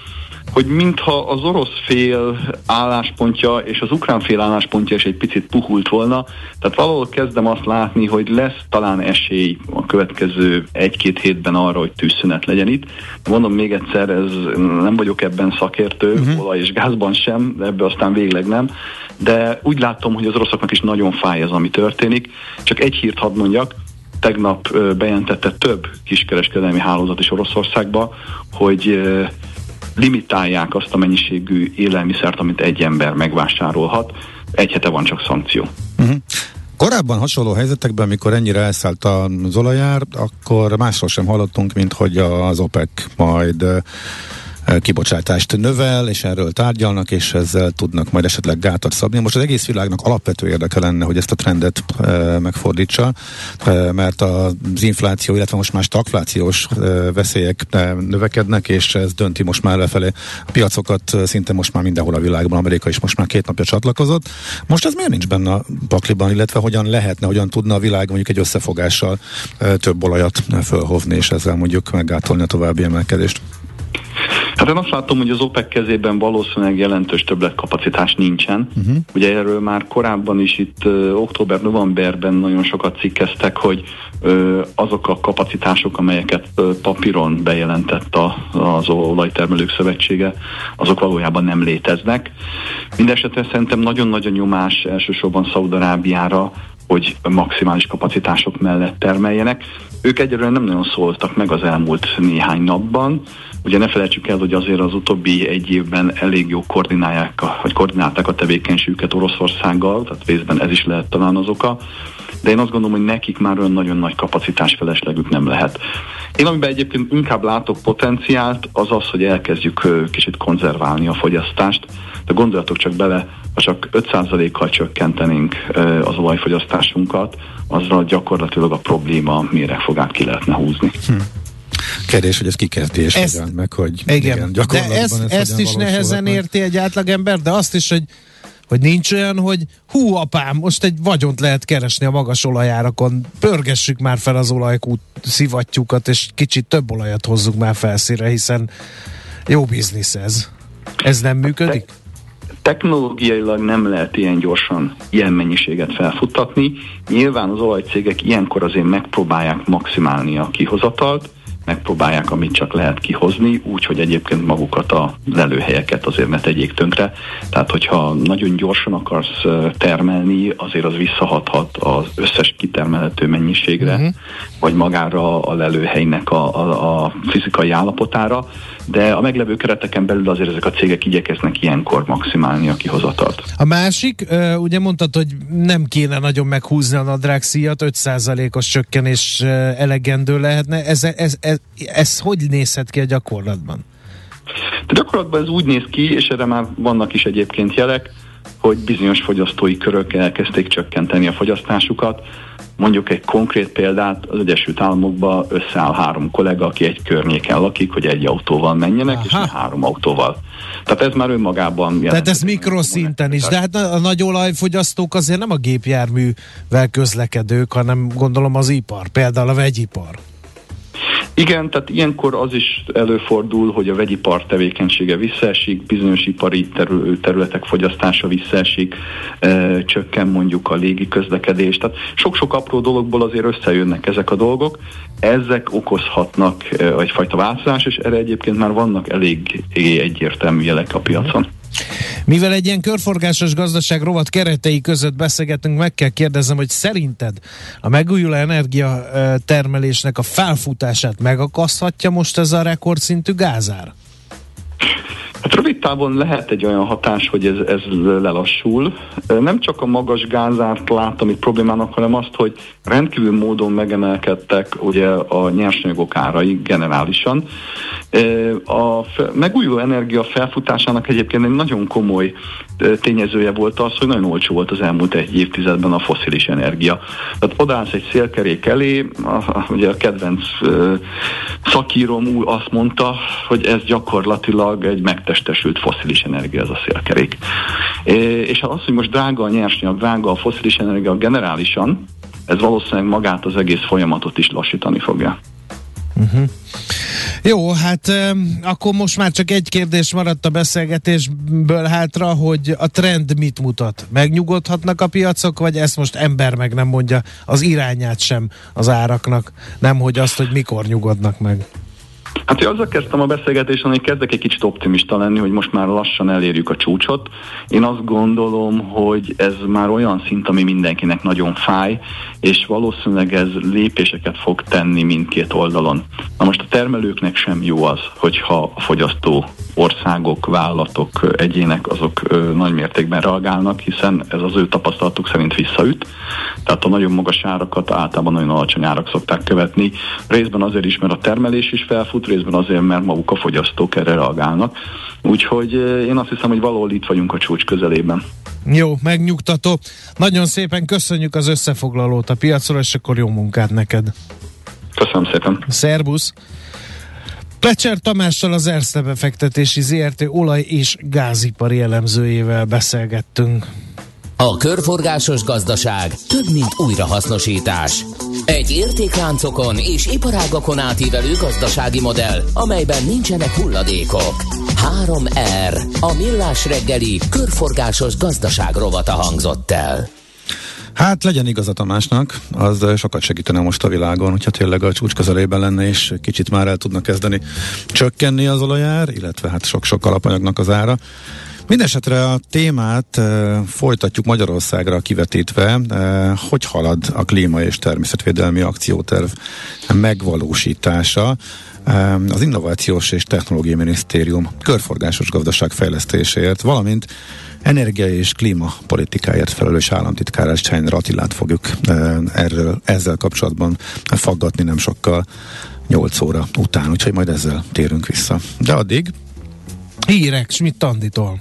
hogy mintha az orosz fél álláspontja és az ukrán fél álláspontja is egy picit puhult volna, tehát valahol kezdem azt látni, hogy lesz talán esély a következő egy-két hétben arra, hogy tűzszünet legyen itt. Mondom még egyszer, ez nem vagyok ebben szakértő, uh-huh. olaj és gázban sem, de ebbe aztán végleg nem, de úgy látom, hogy az oroszoknak is nagyon fáj ez, ami történik. Csak egy hírt hadd mondjak, tegnap bejelentette több kiskereskedelmi hálózat is Oroszországba, hogy limitálják azt a mennyiségű élelmiszert, amit egy ember megvásárolhat. Egy hete van csak szankció. Uh-huh. Korábban hasonló helyzetekben, amikor ennyire elszállt az olajár, akkor másról sem hallottunk, mint hogy az OPEC majd kibocsátást növel, és erről tárgyalnak, és ezzel tudnak majd esetleg gátat szabni. Most az egész világnak alapvető érdeke lenne, hogy ezt a trendet e, megfordítsa, e, mert az infláció, illetve most már stagflációs e, veszélyek növekednek, és ez dönti most már lefelé a piacokat szinte most már mindenhol a világban. Amerika is most már két napja csatlakozott. Most ez miért nincs benne a pakliban, illetve hogyan lehetne, hogyan tudna a világ mondjuk egy összefogással több olajat fölhovni, és ezzel mondjuk meggátolni a további emelkedést? Hát én azt látom, hogy az OPEC kezében valószínűleg jelentős többletkapacitás nincsen. Uh-huh. Ugye erről már korábban is itt uh, október-novemberben nagyon sokat cikkeztek, hogy uh, azok a kapacitások, amelyeket uh, papíron bejelentett a, az olajtermelők szövetsége, azok valójában nem léteznek. Mindenesetre szerintem nagyon-nagyon nyomás elsősorban Szaudarábiára, hogy maximális kapacitások mellett termeljenek. Ők egyelőre nem nagyon szóltak meg az elmúlt néhány napban, Ugye ne felejtsük el, hogy azért az utóbbi egy évben elég jó koordinálják, vagy koordinálták a tevékenységüket Oroszországgal, tehát részben ez is lehet talán az oka, de én azt gondolom, hogy nekik már olyan nagyon nagy kapacitás feleslegük nem lehet. Én amiben egyébként inkább látok potenciált, az az, hogy elkezdjük kicsit konzerválni a fogyasztást, de gondoljatok csak bele, ha csak 5%-kal csökkentenénk az olajfogyasztásunkat, azzal gyakorlatilag a probléma méregfogát ki lehetne húzni. Hm. Kérdés, hogy ez kikezdi és ezt, hogyan, meg hogy igen, igen de ezt, ez ezt is nehezen érti egy átlagember, de azt is, hogy hogy nincs olyan, hogy hú apám, most egy vagyont lehet keresni a magas olajárakon, pörgessük már fel az olajkút szivattyúkat, és kicsit több olajat hozzuk már felszínre, hiszen jó biznisz ez. Ez nem működik? Technológiailag nem lehet ilyen gyorsan ilyen mennyiséget felfuttatni. Nyilván az olajcégek ilyenkor azért megpróbálják maximálni a kihozatalt, megpróbálják, amit csak lehet kihozni, úgy, hogy egyébként magukat a lelőhelyeket azért ne tegyék tönkre. Tehát, hogyha nagyon gyorsan akarsz termelni, azért az visszahathat az összes kitermelhető mennyiségre, uh-huh. vagy magára a lelőhelynek a, a, a fizikai állapotára de a meglevő kereteken belül azért ezek a cégek igyekeznek ilyenkor maximálni a kihozatalt. A másik, ugye mondtad, hogy nem kéne nagyon meghúzni a nadrágszíjat, 5%-os csökkenés elegendő lehetne. Ez, ez, ez, ez hogy nézhet ki a gyakorlatban? De gyakorlatban ez úgy néz ki, és erre már vannak is egyébként jelek, hogy bizonyos fogyasztói körök elkezdték csökkenteni a fogyasztásukat. Mondjuk egy konkrét példát, az Egyesült Államokban összeáll három kollega, aki egy környéken lakik, hogy egy autóval menjenek, Aha. és három autóval. Tehát ez már önmagában... Tehát ez mikroszinten is, de hát a nagy olajfogyasztók azért nem a gépjárművel közlekedők, hanem gondolom az ipar, például a vegyipar. Igen, tehát ilyenkor az is előfordul, hogy a vegyipar tevékenysége visszaesik, bizonyos ipari területek fogyasztása visszaesik, e, csökken mondjuk a légi közlekedés. Tehát sok-sok apró dologból azért összejönnek ezek a dolgok. Ezek okozhatnak e, egyfajta változás, és erre egyébként már vannak elég egyértelmű jelek a piacon. Mivel egy ilyen körforgásos gazdaság rovat keretei között beszélgetünk, meg kell kérdeznem, hogy szerinted a megújuló energia termelésnek a felfutását megakaszthatja most ez a rekordszintű gázár? Hát rövid távon lehet egy olyan hatás, hogy ez, ez lelassul. Nem csak a magas gázárt látom itt problémának, hanem azt, hogy rendkívül módon megemelkedtek ugye a nyersanyagok árai generálisan. A megújuló energia felfutásának egyébként egy nagyon komoly tényezője volt az, hogy nagyon olcsó volt az elmúlt egy évtizedben a foszilis energia. Tehát odállsz egy szélkerék elé, ugye a kedvenc szakírom úr azt mondta, hogy ez gyakorlatilag egy megtestesült foszilis energia ez a szélkerék. És az, hogy most drága a nyersanyag, drága a foszilis energia generálisan, ez valószínűleg magát az egész folyamatot is lassítani fogja. Uh-huh. Jó, hát akkor most már csak egy kérdés maradt a beszélgetésből hátra, hogy a trend mit mutat? Megnyugodhatnak a piacok, vagy ezt most ember meg nem mondja az irányát sem az áraknak, nem hogy azt, hogy mikor nyugodnak meg? Hát én azzal kezdtem a beszélgetésen, hogy kezdek egy kicsit optimista lenni, hogy most már lassan elérjük a csúcsot. Én azt gondolom, hogy ez már olyan szint, ami mindenkinek nagyon fáj, és valószínűleg ez lépéseket fog tenni mindkét oldalon. Na most a termelőknek sem jó az, hogyha a fogyasztó országok, vállalatok, egyének azok nagy mértékben reagálnak, hiszen ez az ő tapasztalatuk szerint visszaüt. Tehát a nagyon magas árakat általában nagyon alacsony árak szokták követni. Részben azért is, mert a termelés is felfut, részben azért, mert maguk a fogyasztók erre reagálnak. Úgyhogy én azt hiszem, hogy valahol itt vagyunk a csúcs közelében. Jó, megnyugtató. Nagyon szépen köszönjük az összefoglalót a piacról, és akkor jó munkát neked. Köszönöm szépen. Szerbusz. Plecser Tamással az Erste befektetési ZRT olaj- és gázipari elemzőjével beszélgettünk. A körforgásos gazdaság több, mint újrahasznosítás. Egy értékláncokon és iparágakon átívelő gazdasági modell, amelyben nincsenek hulladékok. 3R. A millás reggeli körforgásos gazdaság rovata hangzott el. Hát legyen igaz a Tamásnak, az sokat segítene most a világon, hogyha tényleg a csúcs közelében lenne, és kicsit már el tudnak kezdeni csökkenni az olajár, illetve hát sok-sok alapanyagnak az ára. Mindenesetre a témát e, folytatjuk Magyarországra kivetítve, e, hogy halad a klíma és természetvédelmi akcióterv megvalósítása. E, az Innovációs és Technológiai Minisztérium körforgásos gazdaság fejlesztéséért, valamint energia és klímapolitikáért felelős államtitkár Csányra Attilát fogjuk erről, ezzel kapcsolatban faggatni nem sokkal 8 óra után, úgyhogy majd ezzel térünk vissza. De addig Hírek Schmidt Anditól.